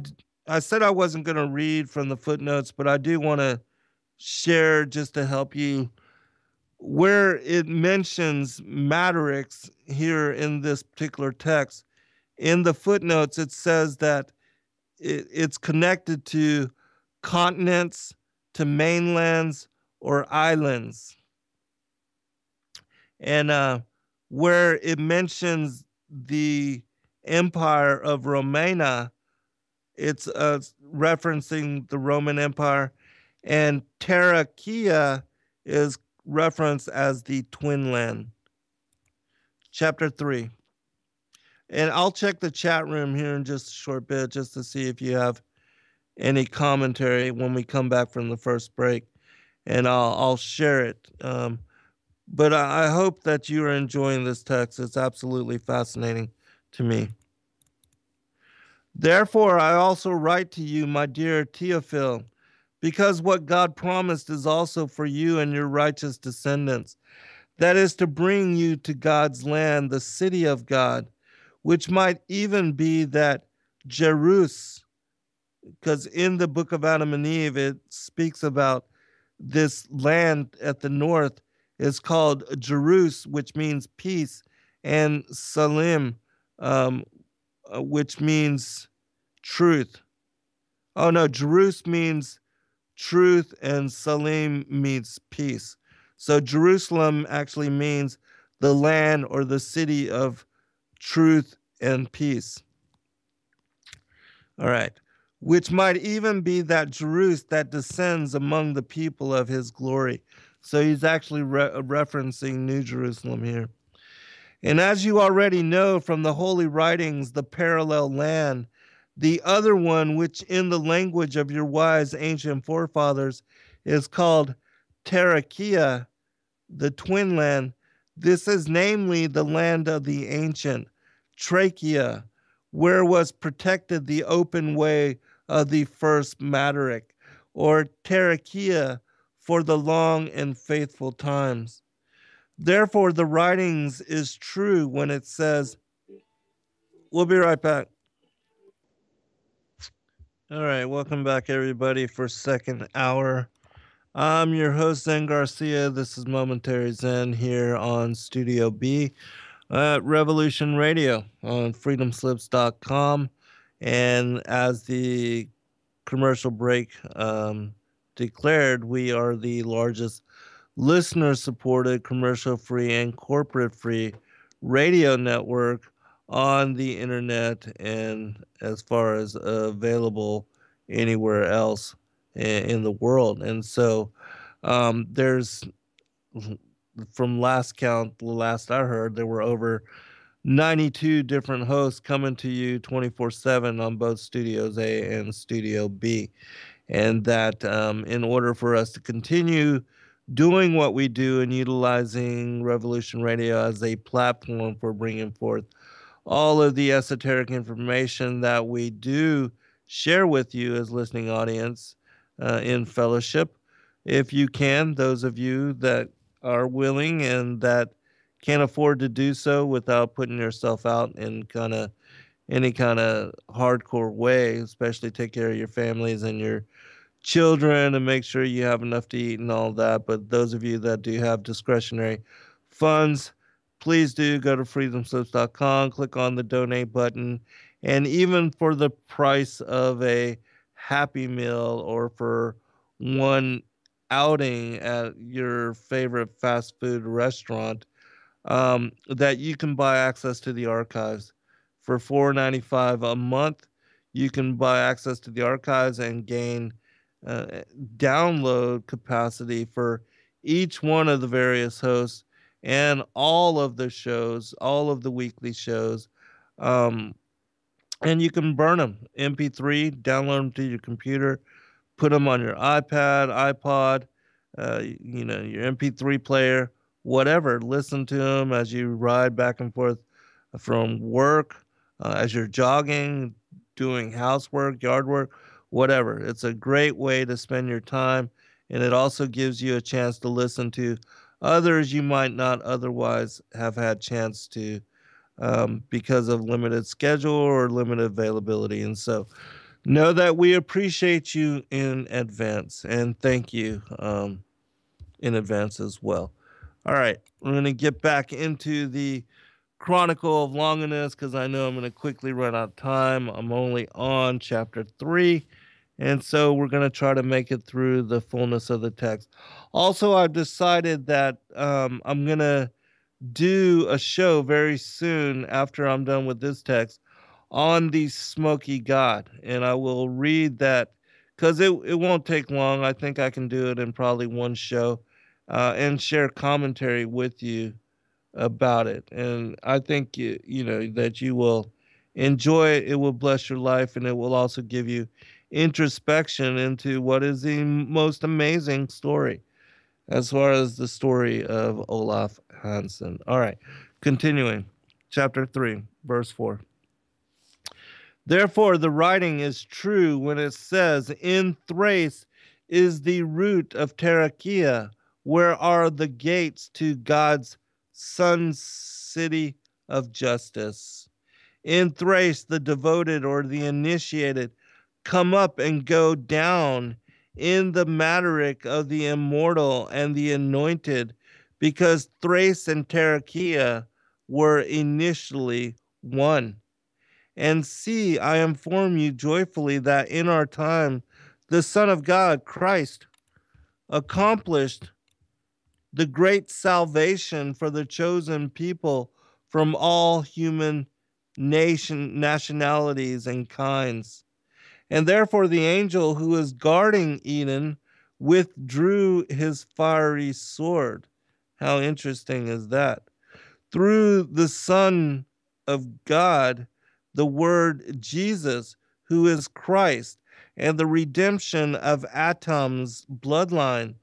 S2: I said I wasn't going to read from the footnotes, but I do want to share just to help you where it mentions Matarics here in this particular text. In the footnotes, it says that it, it's connected to continents, to mainlands, or islands. And uh, where it mentions the empire of Romana, it's uh, referencing the Roman Empire, and Terakia is referenced as the twin land. Chapter 3. And I'll check the chat room here in just a short bit just to see if you have any commentary when we come back from the first break. And I'll, I'll share it. Um, but I, I hope that you are enjoying this text. It's absolutely fascinating to me. Therefore, I also write to you, my dear Theophil, because what God promised is also for you and your righteous descendants. That is to bring you to God's land, the city of God, which might even be that Jerus, because in the book of Adam and Eve, it speaks about this land at the north is called Jerus, which means peace, and Salim, um, uh, which means truth. Oh no, Jerus means truth, and Salim means peace. So Jerusalem actually means the land or the city of truth and peace. All right. Which might even be that Jerus that descends among the people of his glory. So he's actually re- uh, referencing New Jerusalem here. And as you already know from the holy writings, the parallel land, the other one, which in the language of your wise ancient forefathers is called Terakia, the twin land, this is namely the land of the ancient Trachea, where was protected the open way of the first Madaric, or Terakia, for the long and faithful times. Therefore, the writings is true when it says, We'll be right back. All right, welcome back, everybody, for second hour. I'm your host, Zen Garcia. This is Momentary Zen here on Studio B at Revolution Radio on freedomslips.com. And as the commercial break um, declared, we are the largest listener supported, commercial free, and corporate free radio network on the internet and as far as available anywhere else in the world. And so um, there's, from last count, the last I heard, there were over 92 different hosts coming to you 24 7 on both Studios A and Studio B. And that um, in order for us to continue doing what we do and utilizing Revolution Radio as a platform for bringing forth all of the esoteric information that we do share with you as listening audience uh, in fellowship. If you can, those of you that are willing and that can't afford to do so without putting yourself out in kind of any kind of hardcore way, especially take care of your families and your children and make sure you have enough to eat and all that. But those of you that do have discretionary funds, please do go to freedomslips.com, click on the donate button, and even for the price of a happy meal or for one outing at your favorite fast food restaurant, um, that you can buy access to the archives for $4.95 a month. You can buy access to the archives and gain uh, download capacity for each one of the various hosts and all of the shows, all of the weekly shows. Um, and you can burn them MP3, download them to your computer, put them on your iPad, iPod, uh, you know, your MP3 player, whatever. Listen to them as you ride back and forth from work, uh, as you're jogging, doing housework, yard work, whatever. It's a great way to spend your time, and it also gives you a chance to listen to others you might not otherwise have had chance to um, because of limited schedule or limited availability. And so, know that we appreciate you in advance and thank you um, in advance as well. All right, we're going to get back into the Chronicle of Longinus because I know I'm going to quickly run out of time. I'm only on chapter three. And so we're going to try to make it through the fullness of the text. Also, I've decided that um, I'm going to do a show very soon after I'm done with this text on the smoky God. And I will read that because it, it won't take long. I think I can do it in probably one show uh, and share commentary with you about it. And I think, you, you know, that you will enjoy it. It will bless your life and it will also give you introspection into what is the most amazing story as far as the story of Olaf Hansen. All right, continuing. Chapter 3, verse 4. Therefore, the writing is true when it says, In Thrace is the root of Terakia, where are the gates to God's sun city of justice. In Thrace, the devoted or the initiated come up and go down in the Madaric of the immortal and the anointed, because Thrace and Terakia were initially one. And see, I inform you joyfully that in our time, the Son of God, Christ, accomplished the great salvation for the chosen people from all human nation nationalities and kinds and therefore, the angel who was guarding Eden withdrew his fiery sword. How interesting is that? Through the Son of God, the Word Jesus, who is Christ, and the redemption of Adam's bloodline.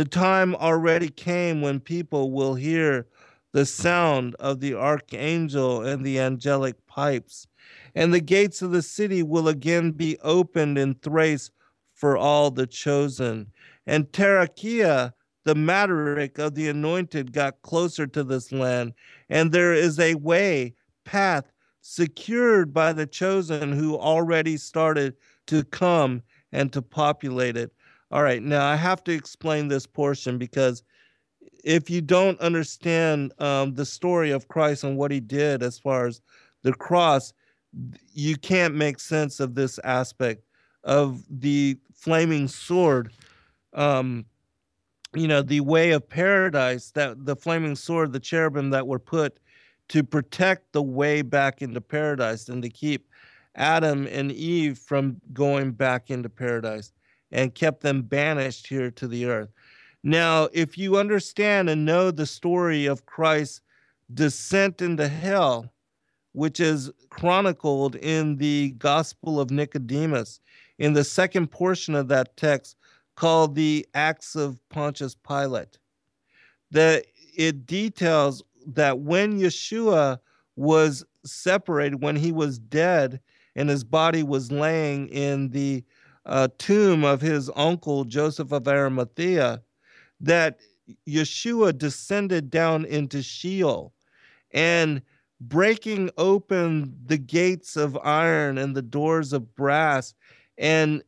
S2: The time already came when people will hear the sound of the archangel and the angelic pipes And the gates of the city will again be opened in Thrace for all the chosen. And Terakia, the Mataric of the anointed, got closer to this land. And there is a way, path, secured by the chosen who already started to come and to populate it. All right, now I have to explain this portion because if you don't understand um, the story of Christ and what he did as far as the cross, you can't make sense of this aspect of the flaming sword. Um, you know, the way of paradise, that the flaming sword, the cherubim that were put to protect the way back into paradise and to keep Adam and Eve from going back into paradise and kept them banished here to the earth. Now, if you understand and know the story of Christ's descent into hell, which is chronicled in the Gospel of Nicodemus, in the second portion of that text called the Acts of Pontius Pilate, that it details that when Yeshua was separated, when he was dead and his body was laying in the uh, tomb of his uncle Joseph of Arimathea, that Yeshua descended down into Sheol and breaking open the gates of iron and the doors of brass and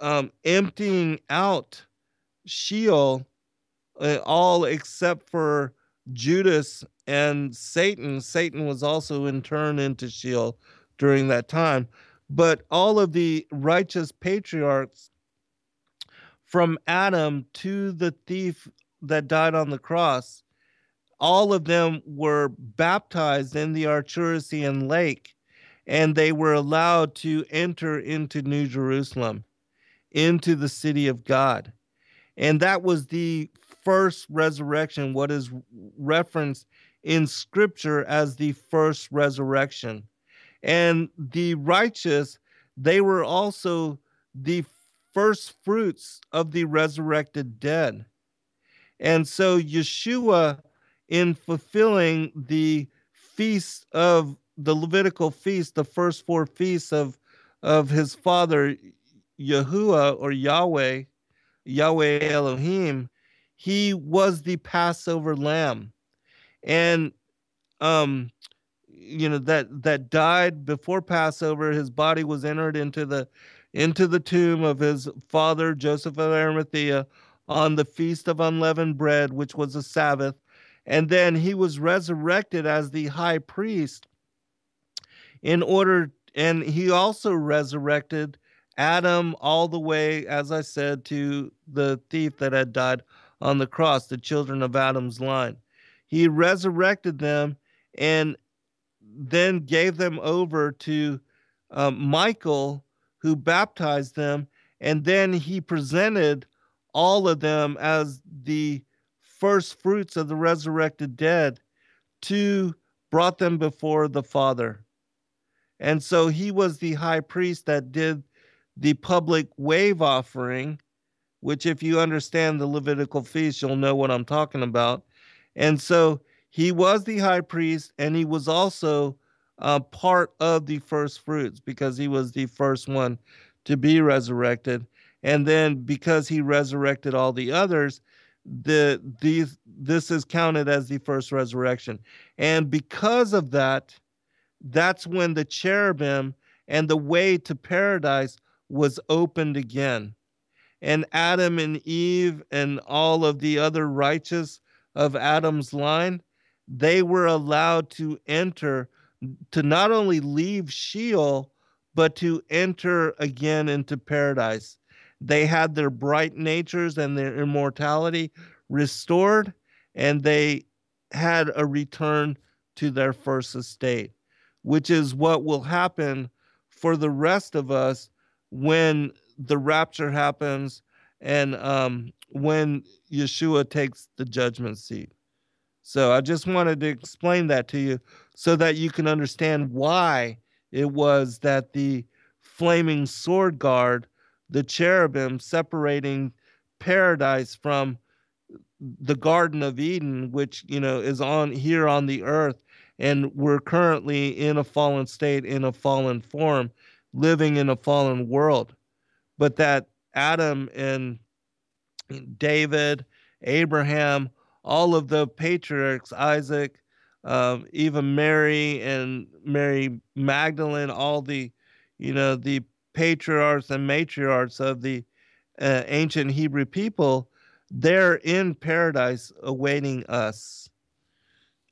S2: um, emptying out Sheol, uh, all except for Judas and Satan. Satan was also in turn into Sheol during that time. But all of the righteous patriarchs from Adam to the thief that died on the cross, all of them were baptized in the Acherusian lake and they were allowed to enter into New Jerusalem, into the city of God. And that was the first resurrection, what is referenced in scripture as the first resurrection. And the righteous, they were also the first fruits of the resurrected dead. And so Yeshua, in fulfilling the feast of the Levitical feast, the first four feasts of, of his father Yahuwah or Yahweh, Yahweh Elohim, he was the Passover lamb. And um you know that that died before Passover, his body was entered into the into the tomb of his father Joseph of Arimathea on the feast of unleavened bread, which was a Sabbath. And then he was resurrected as the high priest in order, and he also resurrected Adam all the way, as I said, to the thief that had died on the cross, the children of Adam's line. He resurrected them and then gave them over to um, Michael who baptized them, and then he presented all of them as the first fruits of the resurrected dead to brought them before the Father. And so he was the high priest that did the public wave offering, which, if you understand the Levitical feast, you'll know what I'm talking about. And so he was the high priest, and he was also uh, part of the first fruits because he was the first one to be resurrected. And then because he resurrected all the others, the these this is counted as the first resurrection. And because of that, that's when the cherubim and the way to paradise was opened again. And Adam and Eve and all of the other righteous of Adam's line, they were allowed to enter to not only leave Sheol, but to enter again into paradise. They had their bright natures and their immortality restored, and they had a return to their first estate, which is what will happen for the rest of us when the rapture happens and um, when Yeshua takes the judgment seat. So I just wanted to explain that to you so that you can understand why it was that the flaming sword guard, the cherubim separating paradise from the Garden of Eden, which, you know, is on here on the earth, and we're currently in a fallen state, in a fallen form, living in a fallen world. But that Adam and David, Abraham, all of the patriarchs, Isaac, um, even Mary and Mary Magdalene, all the, you know, the patriarchs and matriarchs of the uh, ancient Hebrew people, they're in paradise awaiting us.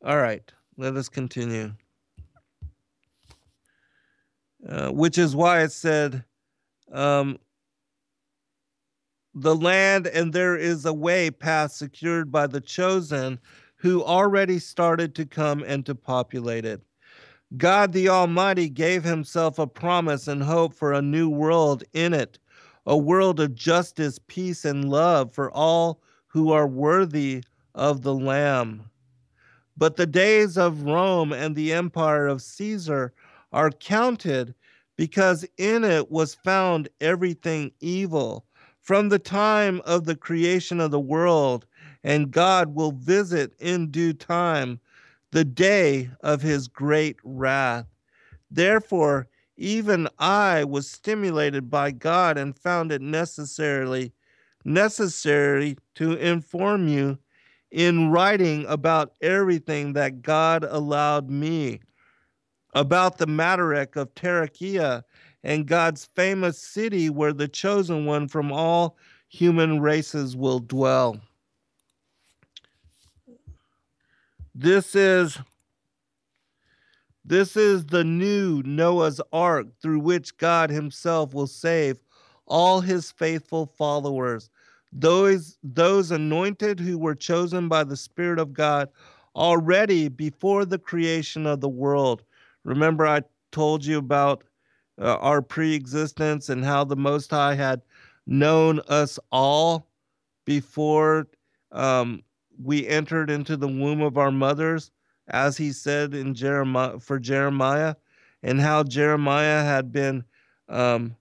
S2: All right, let us continue. Uh, which is why it said, um, the land and there is a way path secured by the chosen who already started to come and to populate it. God the Almighty gave himself a promise and hope for a new world in it, a world of justice, peace, and love for all who are worthy of the Lamb. But the days of Rome and the empire of Caesar are counted because in it was found everything evil from the time of the creation of the world, and God will visit in due time the day of his great wrath. Therefore, even I was stimulated by God and found it necessarily necessary to inform you in writing about everything that God allowed me about the Madarech of Tarichea and God's famous city where the chosen one from all human races will dwell. This is this is the new Noah's ark through which God himself will save all his faithful followers, those those anointed who were chosen by the spirit of God already before the creation of the world. Remember I told you about uh, our pre-existence and how the most high had known us all before um, we entered into the womb of our mothers, as he said in Jeremiah for Jeremiah, and how Jeremiah had been, um,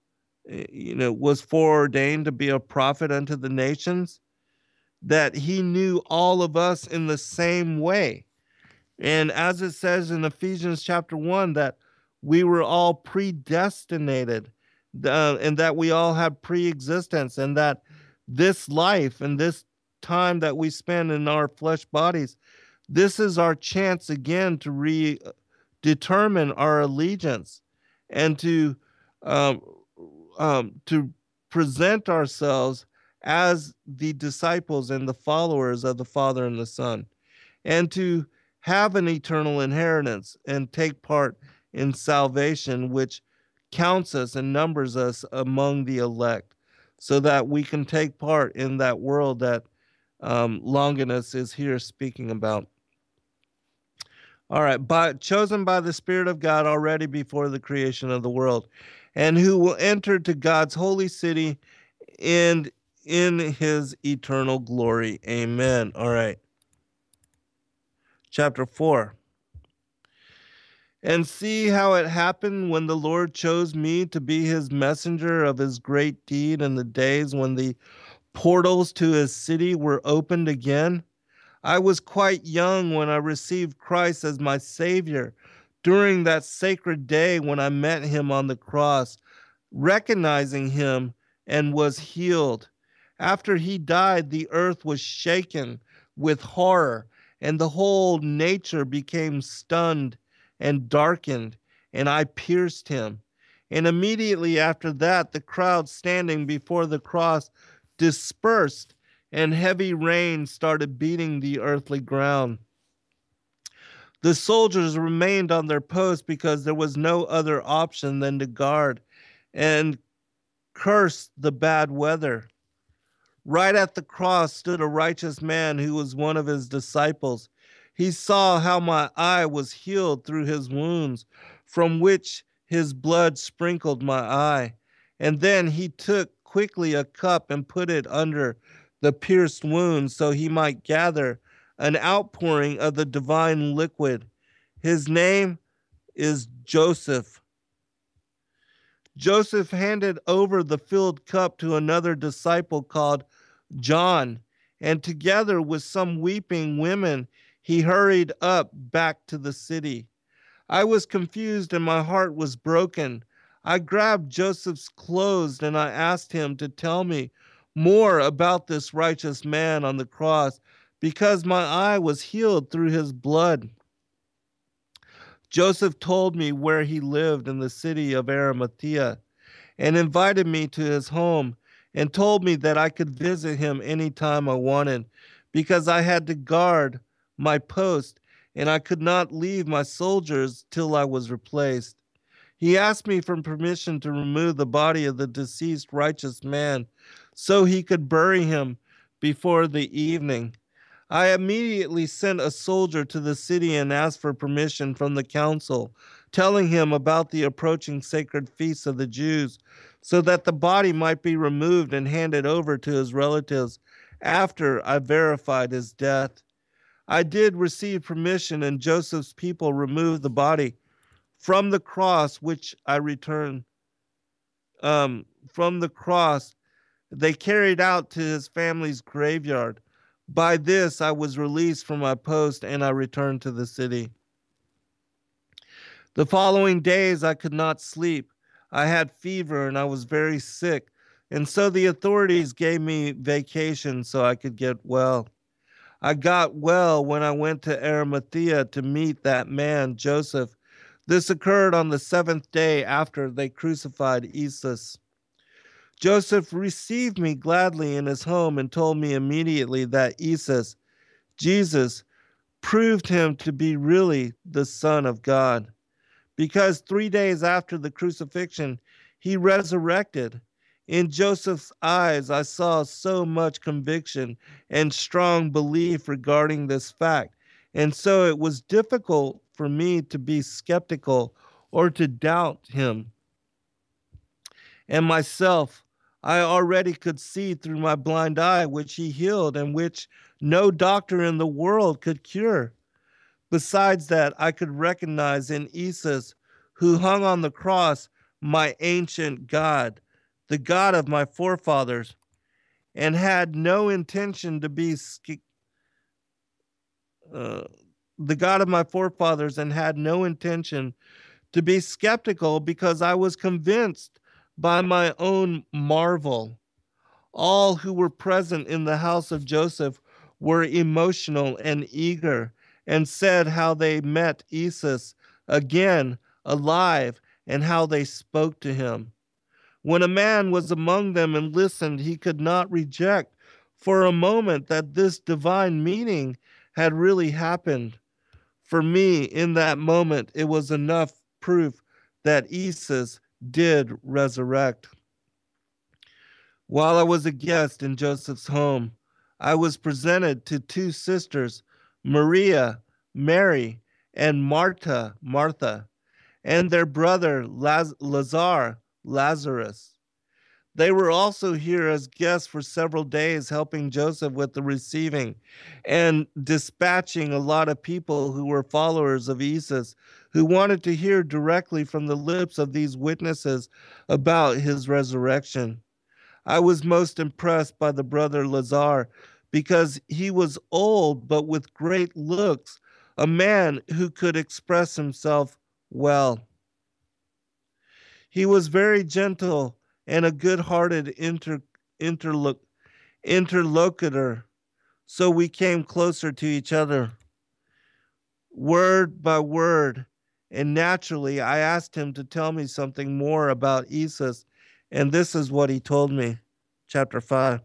S2: you know, was foreordained to be a prophet unto the nations, that he knew all of us in the same way. And as it says in Ephesians chapter 1, that we were all predestinated uh, and that we all have pre existence, and that this life and this time that we spend in our flesh bodies, this is our chance again to re determine our allegiance and to um, um, to present ourselves as the disciples and the followers of the Father and the Son, and to have an eternal inheritance and take part in salvation, which counts us and numbers us among the elect, so that we can take part in that world that um, Longinus is here speaking about. All right, but chosen by the Spirit of God already before the creation of the world, and who will enter to God's holy city and in his eternal glory. Amen. All right. Chapter 4. And see how it happened when the Lord chose me to be his messenger of his great deed in the days when the portals to his city were opened again. I was quite young when I received Christ as my Savior during that sacred day when I met him on the cross, recognizing him and was healed. After he died, the earth was shaken with horror, and the whole nature became stunned and darkened, and I pierced him. And immediately after that, the crowd standing before the cross dispersed, and heavy rain started beating the earthly ground. The soldiers remained on their post because there was no other option than to guard and curse the bad weather. Right at the cross stood a righteous man who was one of his disciples. He saw how my eye was healed through his wounds, from which his blood sprinkled my eye. And then he took quickly a cup and put it under the pierced wound so he might gather an outpouring of the divine liquid. His name is Joseph. Joseph handed over the filled cup to another disciple called John, and together with some weeping women, he hurried up back to the city. I was confused and my heart was broken. I grabbed Joseph's clothes and I asked him to tell me more about this righteous man on the cross because my eye was healed through his blood. Joseph told me where he lived in the city of Arimathea and invited me to his home and told me that I could visit him anytime I wanted because I had to guard my post and I could not leave my soldiers till I was replaced. He asked me for permission to remove the body of the deceased righteous man so he could bury him before the evening. I immediately sent a soldier to the city and asked for permission from the council, telling him about the approaching sacred feasts of the Jews, so that the body might be removed and handed over to his relatives after I verified his death. I did receive permission, and Joseph's people removed the body from the cross, which I returned. Um, from the cross, they carried out to his family's graveyard. By this, I was released from my post and I returned to the city. The following days, I could not sleep. I had fever and I was very sick. And so the authorities gave me vacation so I could get well. I got well when I went to Arimathea to meet that man, Joseph. This occurred on the seventh day after they crucified Jesus. Joseph received me gladly in his home and told me immediately that Jesus, Jesus, proved him to be really the Son of God. Because three days after the crucifixion, he resurrected. In Joseph's eyes, I saw so much conviction and strong belief regarding this fact. And so it was difficult for me to be skeptical or to doubt him. And myself, I already could see through my blind eye, which he healed and which no doctor in the world could cure. Besides that, I could recognize in Jesus, who hung on the cross, my ancient God, the God of my forefathers, and had no intention to be uh, the God of my forefathers, and had no intention to be skeptical because I was convinced by my own marvel. All who were present in the house of Joseph were emotional and eager and said how they met Jesus again alive and how they spoke to him. When a man was among them and listened, he could not reject for a moment that this divine meeting had really happened. For me, in that moment, it was enough proof that Jesus did resurrect. While I was a guest in Joseph's home, I was presented to two sisters, Maria, Mary, and Martha, Martha, and their brother Laz- Lazar, Lazarus. They were also here as guests for several days, helping Joseph with the receiving and dispatching a lot of people who were followers of Jesus, who wanted to hear directly from the lips of these witnesses about his resurrection. I was most impressed by the brother Lazar because he was old but with great looks, a man who could express himself well. He was very gentle and a good hearted inter, interloc, interlocutor. So we came closer to each other, word by word. And naturally, I asked him to tell me something more about Jesus. And this is what he told me. Chapter 5.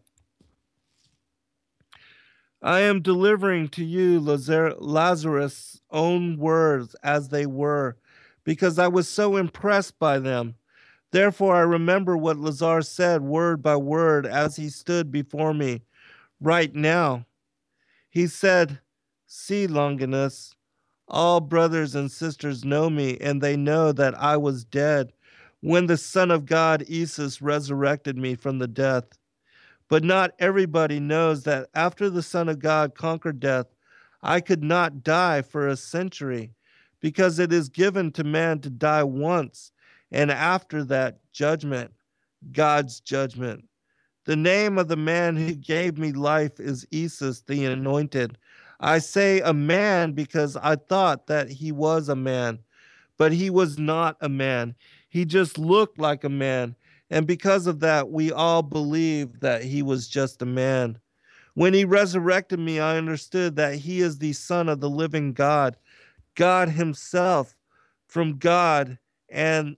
S2: I am delivering to you Lazarus' own words as they were, because I was so impressed by them. Therefore, I remember what Lazar said word by word as he stood before me right now. He said, See, Longinus, all brothers and sisters know me, and they know that I was dead when the Son of God, Jesus, resurrected me from the death. But not everybody knows that after the Son of God conquered death, I could not die for a century, because it is given to man to die once and after that, judgment, God's judgment. The name of the man who gave me life is Jesus, the anointed. I say a man because I thought that he was a man, but he was not a man. He just looked like a man. And because of that, we all believed that he was just a man. When he resurrected me, I understood that he is the Son of the living God, God himself, from God and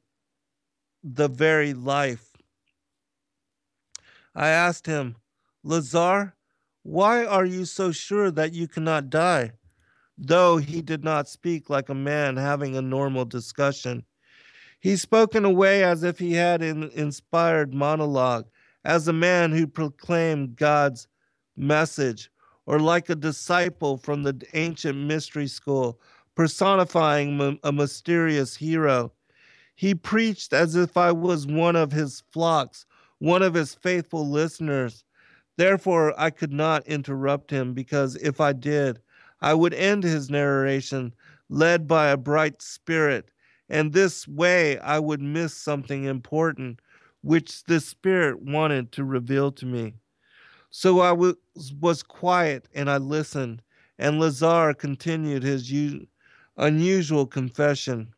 S2: the very life. I asked him, Lazar, why are you so sure that you cannot die? Though he did not speak like a man having a normal discussion. He spoke in a way as if he had an inspired monologue, as a man who proclaimed God's message, or like a disciple from the ancient mystery school, personifying a mysterious hero. He preached as if I was one of his flocks, one of his faithful listeners. Therefore, I could not interrupt him, because if I did, I would end his narration, led by a bright spirit and this way I would miss something important which the Spirit wanted to reveal to me. So I was, was quiet and I listened, and Lazar continued his u- unusual confession.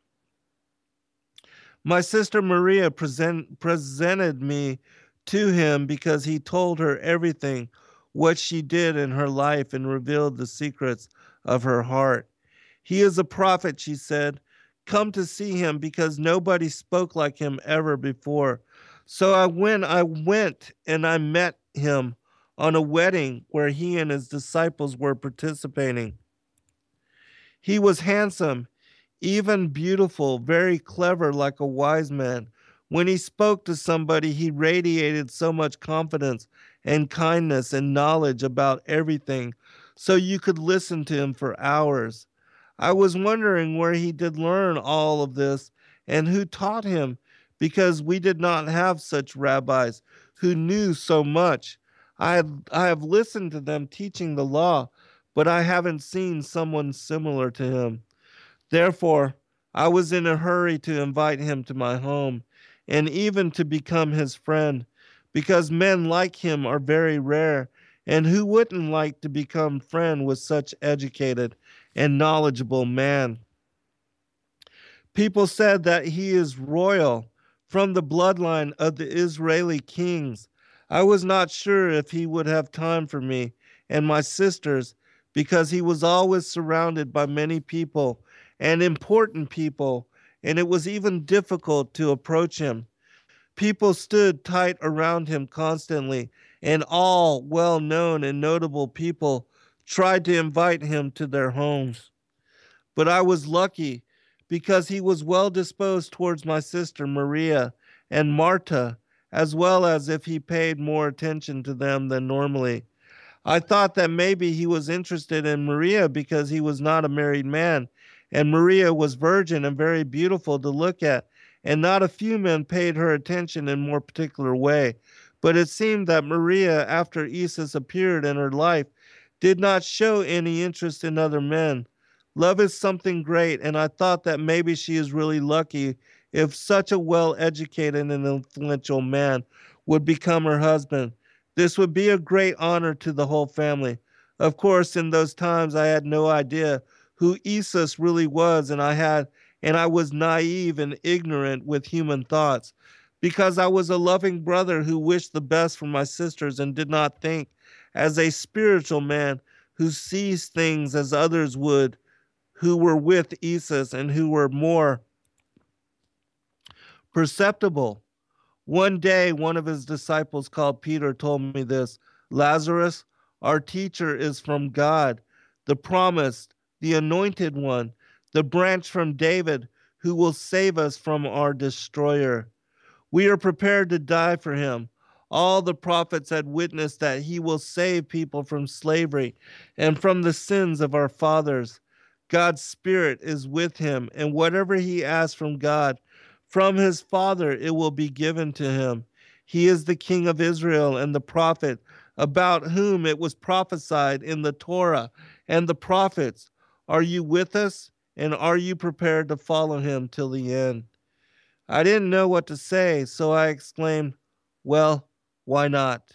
S2: My sister Maria present, presented me to him because he told her everything, what she did in her life, and revealed the secrets of her heart. He is a prophet, she said, come to see him because nobody spoke like him ever before. So I went, I went and I met him on a wedding where he and his disciples were participating. He was handsome, even beautiful, very clever, like a wise man. When he spoke to somebody, he radiated so much confidence and kindness and knowledge about everything, so you could listen to him for hours. I was wondering where he did learn all of this and who taught him, because we did not have such rabbis who knew so much. I have, I have listened to them teaching the law, but I haven't seen someone similar to him. Therefore, I was in a hurry to invite him to my home and even to become his friend, because men like him are very rare. And who wouldn't like to become friend with such educated and knowledgeable man. People said that he is royal from the bloodline of the Israeli kings. I was not sure if he would have time for me and my sisters because he was always surrounded by many people and important people, and it was even difficult to approach him. People stood tight around him constantly, and all well known and notable people tried to invite him to their homes. But I was lucky because he was well disposed towards my sister Maria and Marta, as well as if he paid more attention to them than normally. I thought that maybe he was interested in Maria because he was not a married man, and Maria was virgin and very beautiful to look at, and not a few men paid her attention in more particular way. But it seemed that Maria, after Isus appeared in her life, did not show any interest in other men. Love is something great, and I thought that maybe she is really lucky if such a well educated and influential man would become her husband. This would be a great honor to the whole family. Of course, in those times I had no idea who Isus really was, and I had and I was naive and ignorant with human thoughts because I was a loving brother who wished the best for my sisters and did not think as a spiritual man who sees things as others would who were with Isus and who were more perceptible. One day, one of his disciples called Peter told me this Lazarus, our teacher is from God, the promised, the anointed one, the branch from David who will save us from our destroyer. We are prepared to die for him all the prophets had witnessed that he will save people from slavery and from the sins of our fathers. God's Spirit is with him, and whatever he asks from God, from his Father, it will be given to him. He is the King of Israel and the prophet, about whom it was prophesied in the Torah and the prophets. Are you with us? And are you prepared to follow him till the end? I didn't know what to say, so I exclaimed, Well, why not?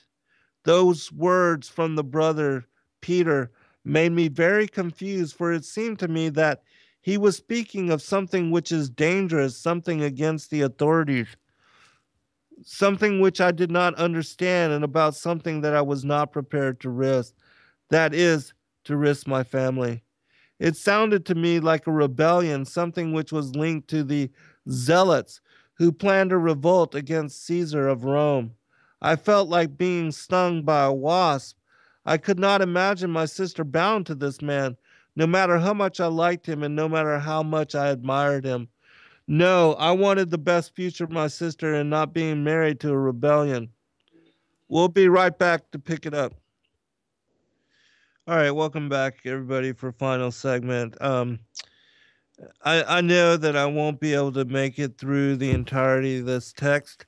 S2: Those words from the brother Peter made me very confused, for it seemed to me that he was speaking of something which is dangerous, something against the authorities, something which I did not understand, and about something that I was not prepared to risk. That is, to risk my family. It sounded to me like a rebellion, something which was linked to the zealots who planned a revolt against Caesar of Rome. I felt like being stung by a wasp. I could not imagine my sister bound to this man, no matter how much I liked him and no matter how much I admired him. No, I wanted the best future for my sister and not being married to a rebellion. We'll be right back to pick it up. All right, welcome back, everybody, for final segment. Um, I, I know that I won't be able to make it through the entirety of this text,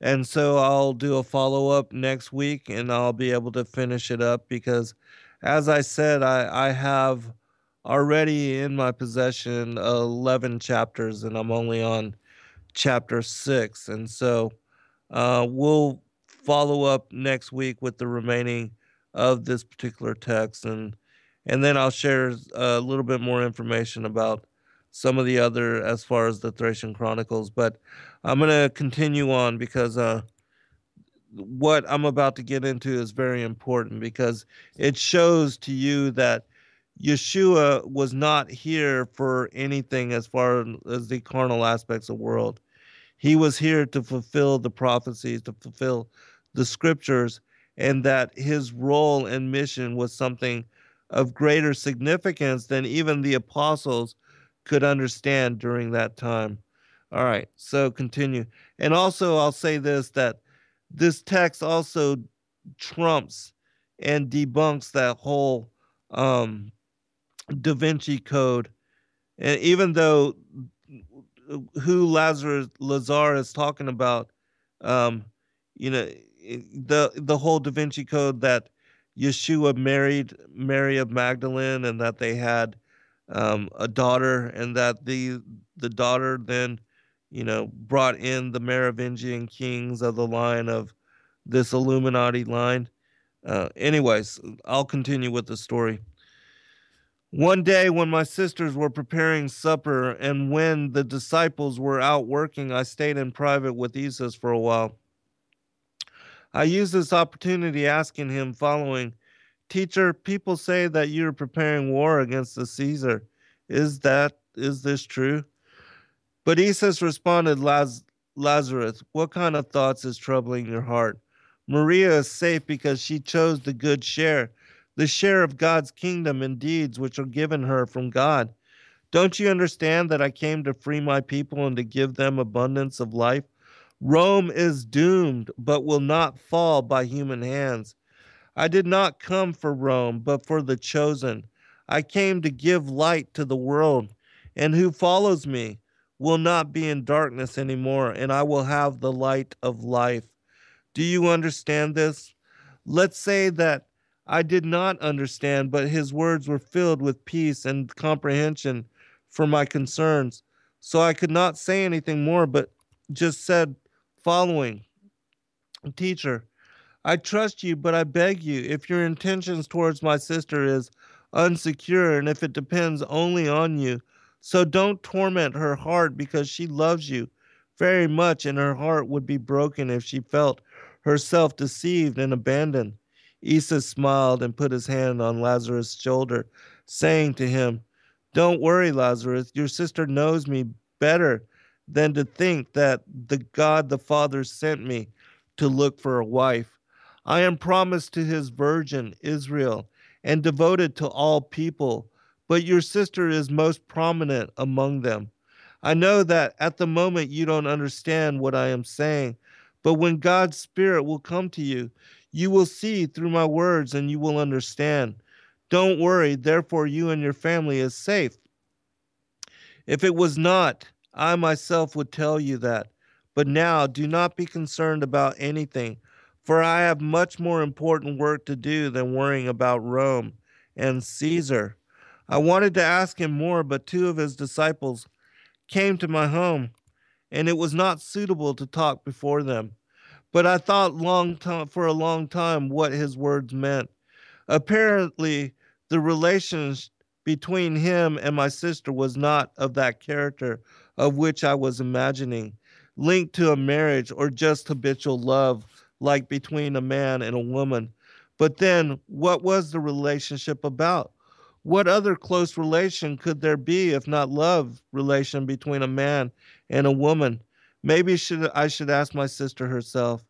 S2: and so I'll do a follow up next week and I'll be able to finish it up because, as I said, I, I have already in my possession 11 chapters and I'm only on chapter six. And so uh, we'll follow up next week with the remaining of this particular text and and then I'll share a little bit more information about some of the other as far as the Thracian Chronicles. But I'm going to continue on because uh, what I'm about to get into is very important because it shows to you that Yeshua was not here for anything as far as the carnal aspects of the world. He was here to fulfill the prophecies, to fulfill the scriptures, and that his role and mission was something of greater significance than even the apostles could understand during that time. All right, so continue. And also, I'll say this that this text also trumps and debunks that whole um, Da Vinci Code. And even though who Lazarus Lazar is talking about, um, you know, the the whole Da Vinci Code that Yeshua married Mary of Magdalene and that they had um, a daughter and that the the daughter then you know brought in the Merovingian kings of the line of this Illuminati line. Uh, anyways, I'll continue with the story. One day, when my sisters were preparing supper and when the disciples were out working, I stayed in private with Isus for a while. I used this opportunity asking him following Teacher, people say that you're preparing war against the Caesar. Is that is this true? But Isus responded, Laz- Lazarus, what kind of thoughts is troubling your heart? Maria is safe because she chose the good share, the share of God's kingdom and deeds which are given her from God. Don't you understand that I came to free my people and to give them abundance of life? Rome is doomed, but will not fall by human hands. I did not come for Rome, but for the chosen. I came to give light to the world, and who follows me will not be in darkness anymore, and I will have the light of life. Do you understand this? Let's say that I did not understand, but his words were filled with peace and comprehension for my concerns. So I could not say anything more, but just said, following Teacher, I trust you, but I beg you, if your intentions towards my sister is unsecure and if it depends only on you, so don't torment her heart because she loves you very much and her heart would be broken if she felt herself deceived and abandoned. Isus smiled and put his hand on Lazarus' shoulder, saying to him, Don't worry, Lazarus, your sister knows me better than to think that the God the Father sent me to look for a wife. I am promised to his virgin, Israel, and devoted to all people, but your sister is most prominent among them. I know that at the moment you don't understand what I am saying, but when God's Spirit will come to you, you will see through my words and you will understand. Don't worry, therefore, you and your family is safe. If it was not, I myself would tell you that. But now do not be concerned about anything, for I have much more important work to do than worrying about Rome and Caesar. I wanted to ask him more, but two of his disciples came to my home, and it was not suitable to talk before them. But I thought long time, for a long time what his words meant. Apparently, the relations between him and my sister was not of that character of which I was imagining, linked to a marriage or just habitual love, like between a man and a woman. But then, what was the relationship about? What other close relation could there be if not love relation between a man and a woman? Maybe should I should ask my sister herself.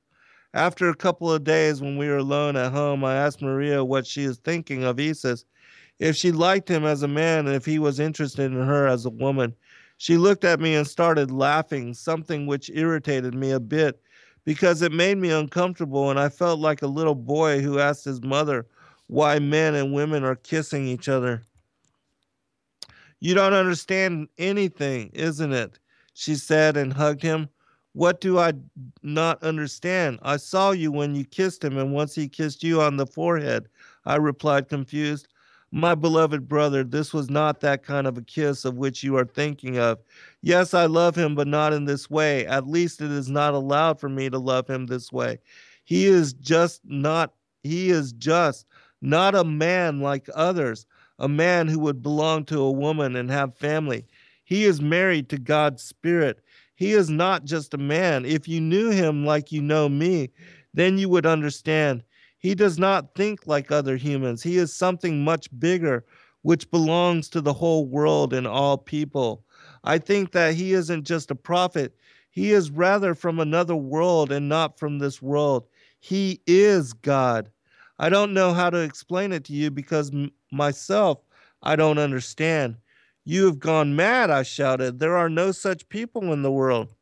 S2: After a couple of days when we were alone at home, I asked Maria what she is thinking of Isus, if she liked him as a man and if he was interested in her as a woman. She looked at me and started laughing, something which irritated me a bit because it made me uncomfortable and I felt like a little boy who asked his mother why men and women are kissing each other. You don't understand anything, isn't it? She said and hugged him. What do I not understand? I saw you when you kissed him, and once he kissed you on the forehead. I replied, confused. My beloved brother, this was not that kind of a kiss of which you are thinking of. Yes, I love him, but not in this way. At least it is not allowed for me to love him this way. He is just not, he is just not a man like others, a man who would belong to a woman and have family. He is married to God's Spirit. He is not just a man. If you knew him like you know me, then you would understand. He does not think like other humans. He is something much bigger, which belongs to the whole world and all people. I think that he isn't just a prophet, he is rather from another world and not from this world. He is God. I don't know how to explain it to you because m- myself, I don't understand. You have gone mad, I shouted. There are no such people in the world.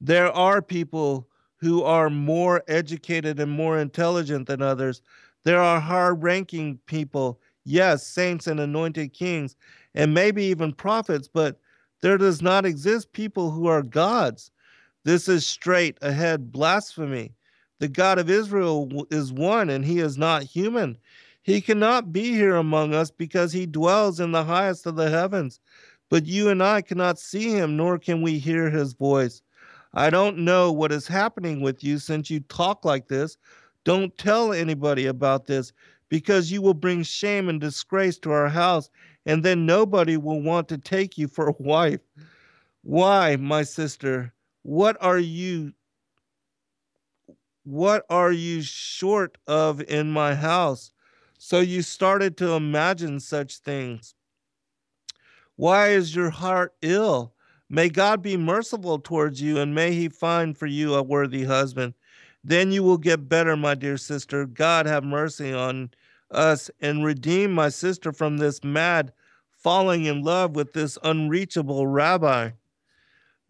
S2: There are people who are more educated and more intelligent than others. There are high ranking people, yes, saints and anointed kings, and maybe even prophets, but there does not exist people who are gods. This is straight ahead blasphemy. The God of Israel is one, and he is not human. He cannot be here among us because he dwells in the highest of the heavens. But you and I cannot see him, nor can we hear his voice. I don't know what is happening with you since you talk like this. Don't tell anybody about this because you will bring shame and disgrace to our house, and then nobody will want to take you for a wife. Why, my sister, what are you what are you short of in my house? So you started to imagine such things. Why is your heart ill? May God be merciful towards you, and may he find for you a worthy husband. Then you will get better, my dear sister. God have mercy on us and redeem my sister from this mad falling in love with this unreachable rabbi.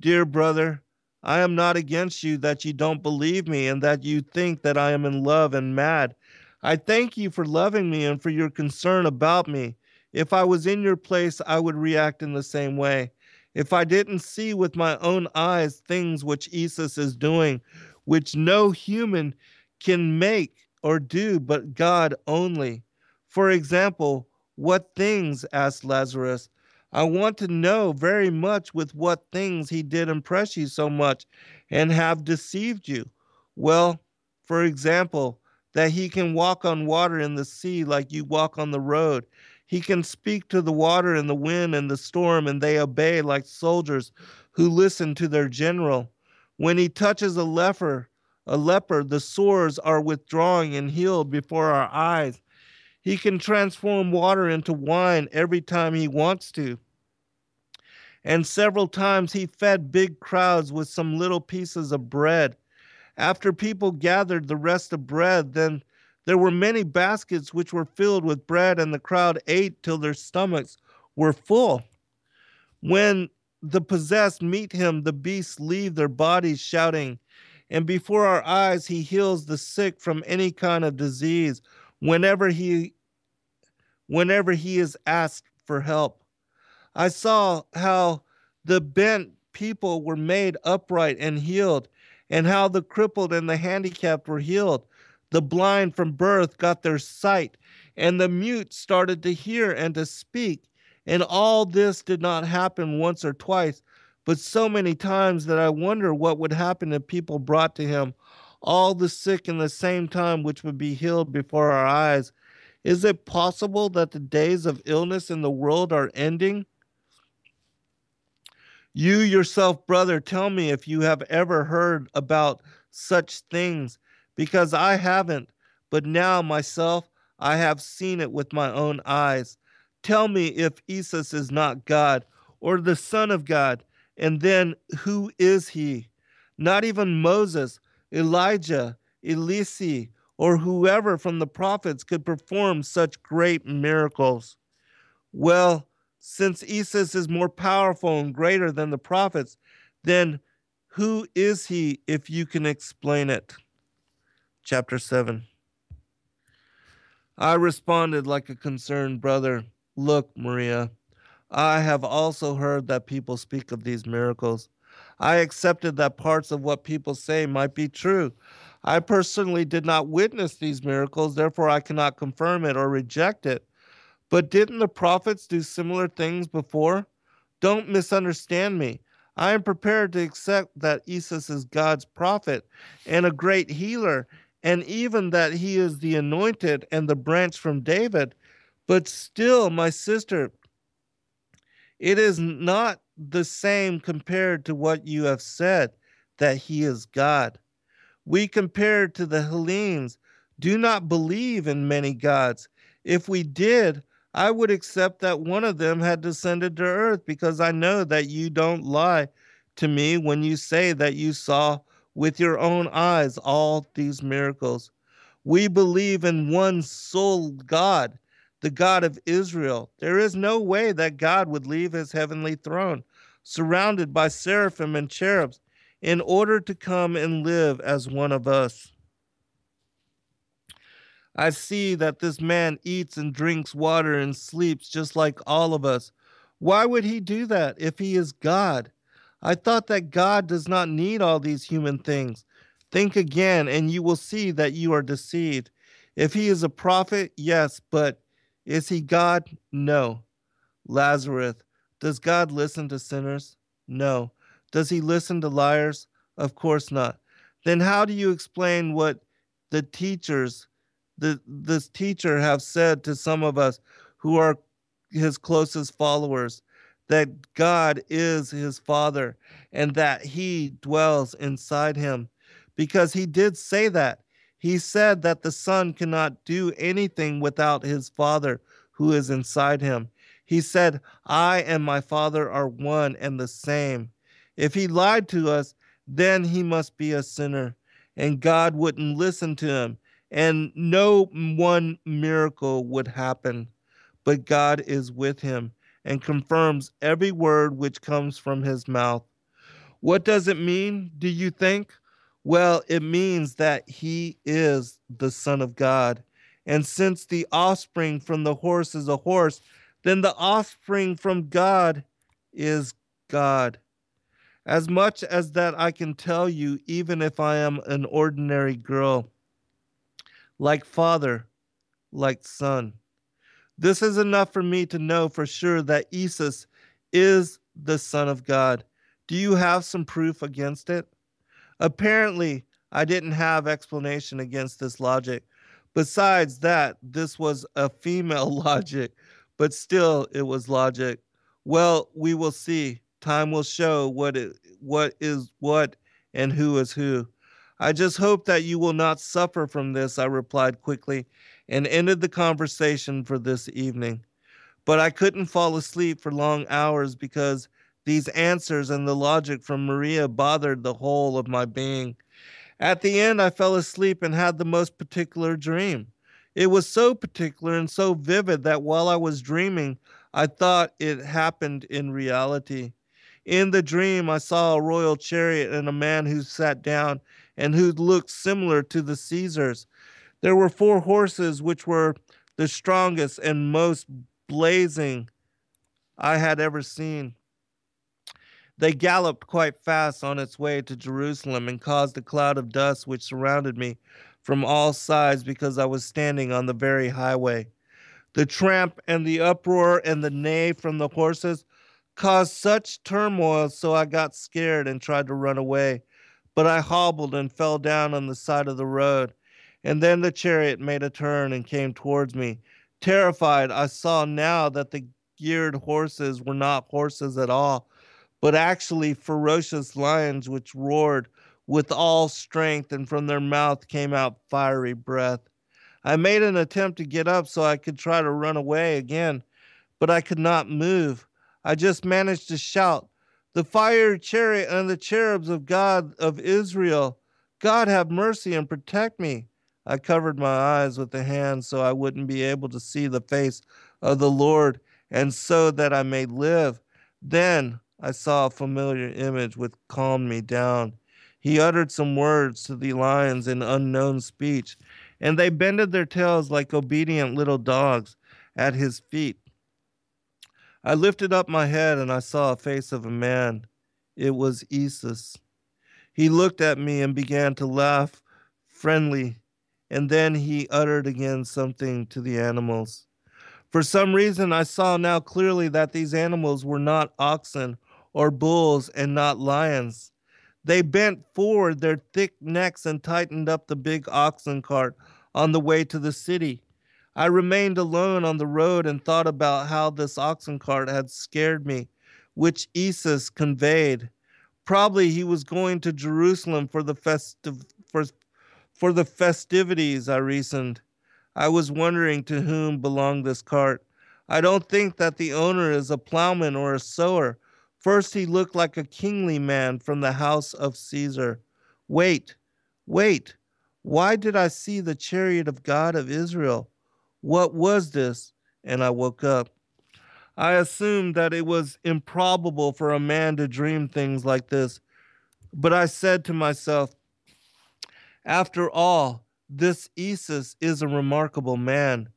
S2: Dear brother, I am not against you that you don't believe me and that you think that I am in love and mad. I thank you for loving me and for your concern about me. If I was in your place, I would react in the same way if I didn't see with my own eyes things which Isus is doing, which no human can make or do but God only. For example, what things? asked Lazarus. I want to know very much with what things he did impress you so much and have deceived you. Well, for example, that he can walk on water in the sea like you walk on the road, he can speak to the water and the wind and the storm, and they obey like soldiers who listen to their general. When he touches a leper, a leper, the sores are withdrawing and healed before our eyes. He can transform water into wine every time he wants to. And several times he fed big crowds with some little pieces of bread. After people gathered the rest of bread, then there were many baskets which were filled with bread, and the crowd ate till their stomachs were full. When the possessed meet him, the beasts leave their bodies shouting, and before our eyes he heals the sick from any kind of disease whenever he whenever he is asked for help. I saw how the bent people were made upright and healed, and how the crippled and the handicapped were healed. The blind from birth got their sight, and the mute started to hear and to speak. And all this did not happen once or twice, but so many times that I wonder what would happen if people brought to him all the sick in the same time, which would be healed before our eyes. Is it possible that the days of illness in the world are ending? You yourself, brother, tell me if you have ever heard about such things, because I haven't, but now myself I have seen it with my own eyes. Tell me if Isus is not God or the Son of God, and then who is he? Not even Moses, Elijah, Elisi, or whoever from the prophets could perform such great miracles. Well, since Isus is more powerful and greater than the prophets, then who is he if you can explain it? Chapter 7. I responded like a concerned brother Look, Maria, I have also heard that people speak of these miracles. I accepted that parts of what people say might be true. I personally did not witness these miracles, therefore, I cannot confirm it or reject it. But didn't the prophets do similar things before? Don't misunderstand me. I am prepared to accept that Isus is God's prophet and a great healer, and even that he is the anointed and the branch from David. But still, my sister, it is not the same compared to what you have said that he is God. We, compared to the Hellenes, do not believe in many gods. If we did, I would accept that one of them had descended to earth because I know that you don't lie to me when you say that you saw with your own eyes all these miracles. We believe in one sole God, the God of Israel. There is no way that God would leave his heavenly throne, surrounded by seraphim and cherubs, in order to come and live as one of us. I see that this man eats and drinks water and sleeps just like all of us. Why would he do that if he is God? I thought that God does not need all these human things. Think again, and you will see that you are deceived. If he is a prophet, yes, but is he God? No. Lazarus, does God listen to sinners? No. Does he listen to liars? Of course not. Then how do you explain what the teachers, the this teacher have said to some of us who are his closest followers? That God is his father and that he dwells inside him. Because he did say that. He said that the Son cannot do anything without his Father who is inside him. He said, I and my Father are one and the same. If he lied to us, then he must be a sinner, and God wouldn't listen to him, and no one miracle would happen. But God is with him and confirms every word which comes from his mouth. What does it mean, do you think? Well, it means that he is the Son of God. And since the offspring from the horse is a horse, then the offspring from God is God. As much as that I can tell you, even if I am an ordinary girl, like father, like son. This is enough for me to know for sure that Isus is the Son of God. Do you have some proof against it? Apparently, I didn't have explanation against this logic. Besides that, this was a female logic, but still it was logic. Well, we will see time will show what it, what is what and who is who. I just hope that you will not suffer from this, I replied quickly and ended the conversation for this evening. But I couldn't fall asleep for long hours because these answers and the logic from Maria bothered the whole of my being. At the end, I fell asleep and had the most particular dream. It was so particular and so vivid that while I was dreaming, I thought it happened in reality. In the dream, I saw a royal chariot and a man who sat down and who looked similar to the Caesars. There were four horses, which were the strongest and most blazing I had ever seen. They galloped quite fast on its way to Jerusalem and caused a cloud of dust which surrounded me from all sides because I was standing on the very highway. The tramp and the uproar and the neigh from the horses caused such turmoil, so I got scared and tried to run away. But I hobbled and fell down on the side of the road. And then the chariot made a turn and came towards me. Terrified, I saw now that the geared horses were not horses at all, but actually ferocious lions which roared with all strength, and from their mouth came out fiery breath. I made an attempt to get up so I could try to run away again, but I could not move. I just managed to shout, The fire chariot and the cherubs of God of Israel, God have mercy and protect me. I covered my eyes with the hand so I wouldn't be able to see the face of the Lord, and so that I may live. Then I saw a familiar image which calmed me down. He uttered some words to the lions in unknown speech, and they bended their tails like obedient little dogs at his feet. I lifted up my head and I saw a face of a man. It was Isus. He looked at me and began to laugh, friendly, and then he uttered again something to the animals. For some reason, I saw now clearly that these animals were not oxen or bulls and not lions. They bent forward their thick necks and tightened up the big oxen cart on the way to the city. I remained alone on the road and thought about how this oxen cart had scared me, which Isus conveyed. Probably he was going to Jerusalem for the festive for, for the festivities, I reasoned. I was wondering to whom belonged this cart. I don't think that the owner is a plowman or a sower, First, he looked like a kingly man from the house of Caesar. Wait, wait. Why did I see the chariot of God of Israel? What was this? And I woke up. I assumed that it was improbable for a man to dream things like this. But I said to myself, after all, this Isus is a remarkable man.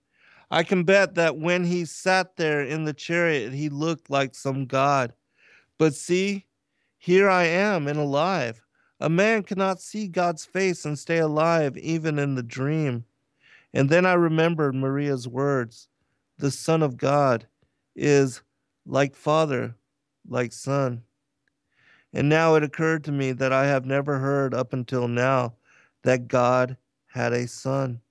S2: I can bet that when he sat there in the chariot, he looked like some god. But see, here I am and alive. A man cannot see God's face and stay alive even in the dream. And then I remembered Maria's words the Son of God is like Father, like Son. And now it occurred to me that I have never heard up until now that God had a son.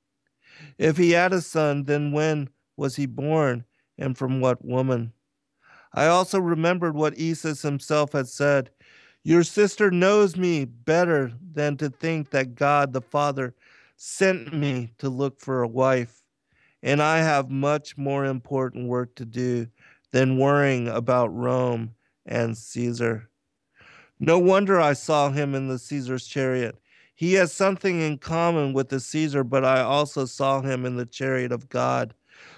S2: If he had a son, then when was he born and from what woman? I also remembered what Isus himself had said Your sister knows me better than to think that God the Father sent me to look for a wife, and I have much more important work to do than worrying about Rome and Caesar. No wonder I saw him in the Caesar's chariot. He has something in common with the Caesar, but I also saw him in the chariot of God.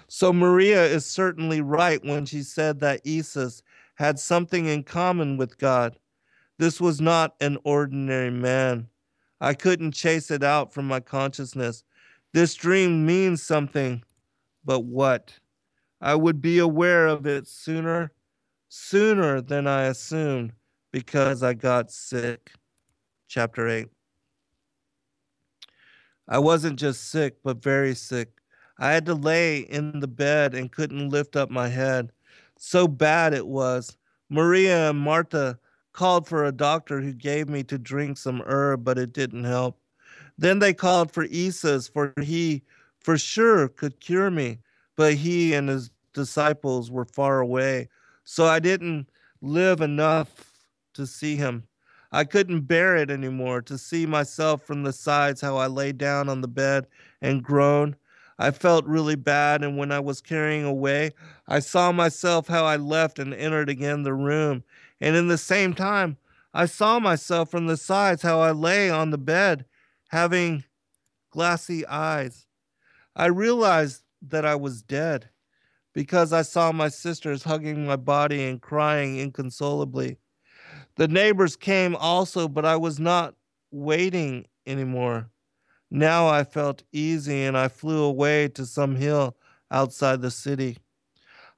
S2: So Maria is certainly right when she said that Isus had something in common with God. This was not an ordinary man. I couldn't chase it out from my consciousness. This dream means something, but what? I would be aware of it sooner, sooner than I assumed because I got sick. Chapter 8. I wasn't just sick, but very sick. I had to lay in the bed and couldn't lift up my head. So bad it was. Maria and Martha called for a doctor who gave me to drink some herb, but it didn't help. Then they called for Isus, for he for sure could cure me, but he and his disciples were far away. So I didn't live enough to see him. I couldn't bear it anymore to see myself from the sides how I lay down on the bed and groaned. I felt really bad, and when I was carrying away, I saw myself how I left and entered again the room. And in the same time, I saw myself from the sides how I lay on the bed, having glassy eyes. I realized that I was dead because I saw my sisters hugging my body and crying inconsolably. The neighbors came also, but I was not waiting anymore. Now I felt easy and I flew away to some hill outside the city.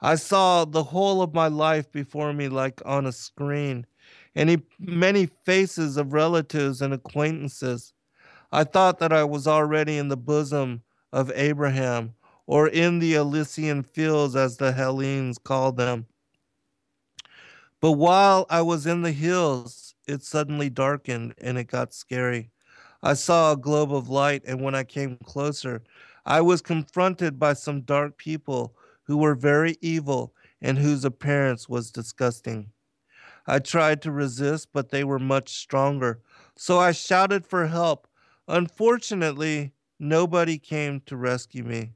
S2: I saw the whole of my life before me like on a screen, and many faces of relatives and acquaintances. I thought that I was already in the bosom of Abraham, or in the Elysian fields, as the Hellenes called them. But while I was in the hills, it suddenly darkened and it got scary. I saw a globe of light, and when I came closer, I was confronted by some dark people who were very evil and whose appearance was disgusting. I tried to resist, but they were much stronger. So I shouted for help. Unfortunately, nobody came to rescue me.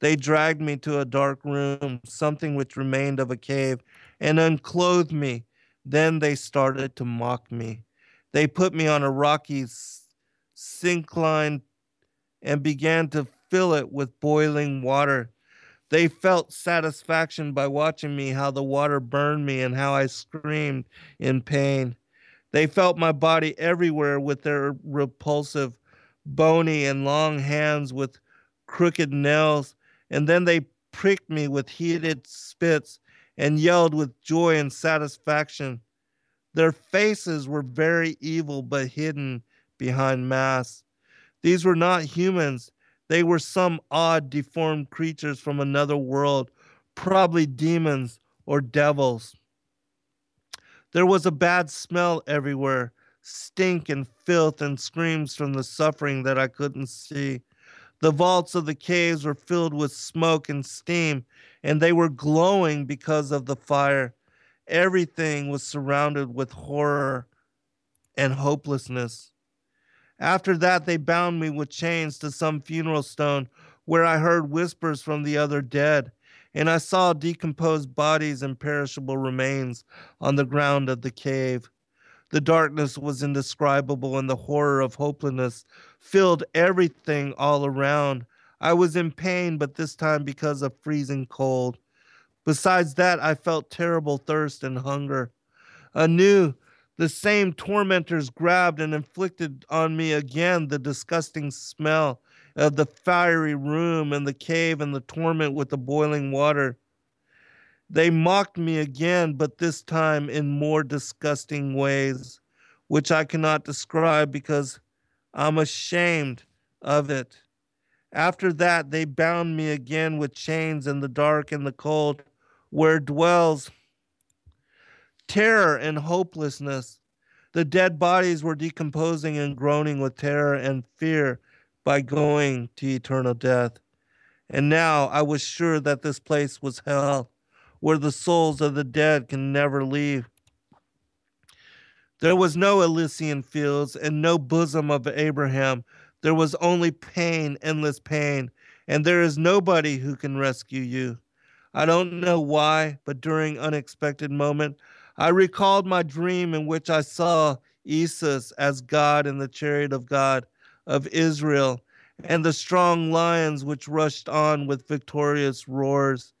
S2: They dragged me to a dark room, something which remained of a cave, and unclothed me. Then they started to mock me. They put me on a rocky syncline and began to fill it with boiling water. They felt satisfaction by watching me, how the water burned me and how I screamed in pain. They felt my body everywhere with their repulsive, bony, and long hands with crooked nails and then they pricked me with heated spits and yelled with joy and satisfaction. Their faces were very evil but hidden behind masks. These were not humans. They were some odd, deformed creatures from another world, probably demons or devils. There was a bad smell everywhere, stink and filth and screams from the suffering that I couldn't see. The vaults of the caves were filled with smoke and steam, and they were glowing because of the fire. Everything was surrounded with horror and hopelessness. After that, they bound me with chains to some funeral stone where I heard whispers from the other dead, and I saw decomposed bodies and perishable remains on the ground of the cave. The darkness was indescribable, and the horror of hopelessness filled everything all around. I was in pain, but this time because of freezing cold. Besides that, I felt terrible thirst and hunger. Anew, the same tormentors grabbed and inflicted on me again the disgusting smell of the fiery room and the cave and the torment with the boiling water. They mocked me again, but this time in more disgusting ways, which I cannot describe because I'm ashamed of it. After that, they bound me again with chains in the dark and the cold, where dwells terror and hopelessness. The dead bodies were decomposing and groaning with terror and fear by going to eternal death. And now I was sure that this place was hell where the souls of the dead can never leave. There was no Elysian fields and no bosom of Abraham. There was only pain, endless pain, and there is nobody who can rescue you. I don't know why, but during unexpected moment, I recalled my dream in which I saw Isus as God in the chariot of God of Israel, and the strong lions which rushed on with victorious roars.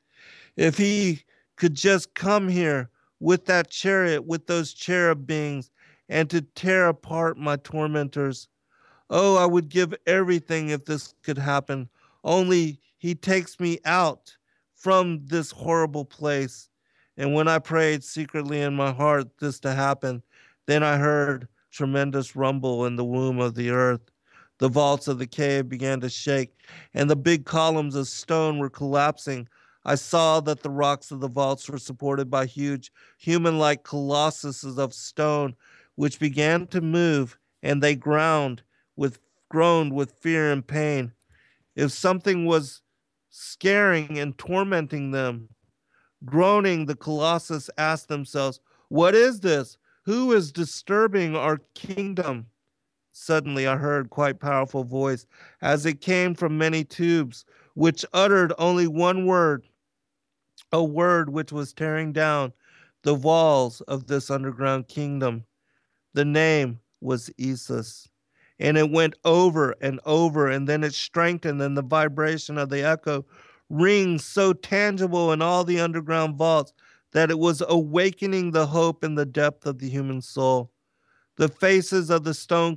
S2: If he could just come here with that chariot, with those cherub beings, and to tear apart my tormentors. Oh, I would give everything if this could happen. Only he takes me out from this horrible place. And when I prayed secretly in my heart this to happen, then I heard tremendous rumble in the womb of the earth. The vaults of the cave began to shake, and the big columns of stone were collapsing I saw that the rocks of the vaults were supported by huge human like colossuses of stone, which began to move, and they ground with groaned with fear and pain. If something was scaring and tormenting them, groaning, the colossus asked themselves, What is this? Who is disturbing our kingdom? Suddenly I heard quite powerful voice as it came from many tubes, which uttered only one word a word which was tearing down the walls of this underground kingdom. The name was Isus. And it went over and over, and then it strengthened, and the vibration of the echo rings so tangible in all the underground vaults that it was awakening the hope in the depth of the human soul. The faces of the stone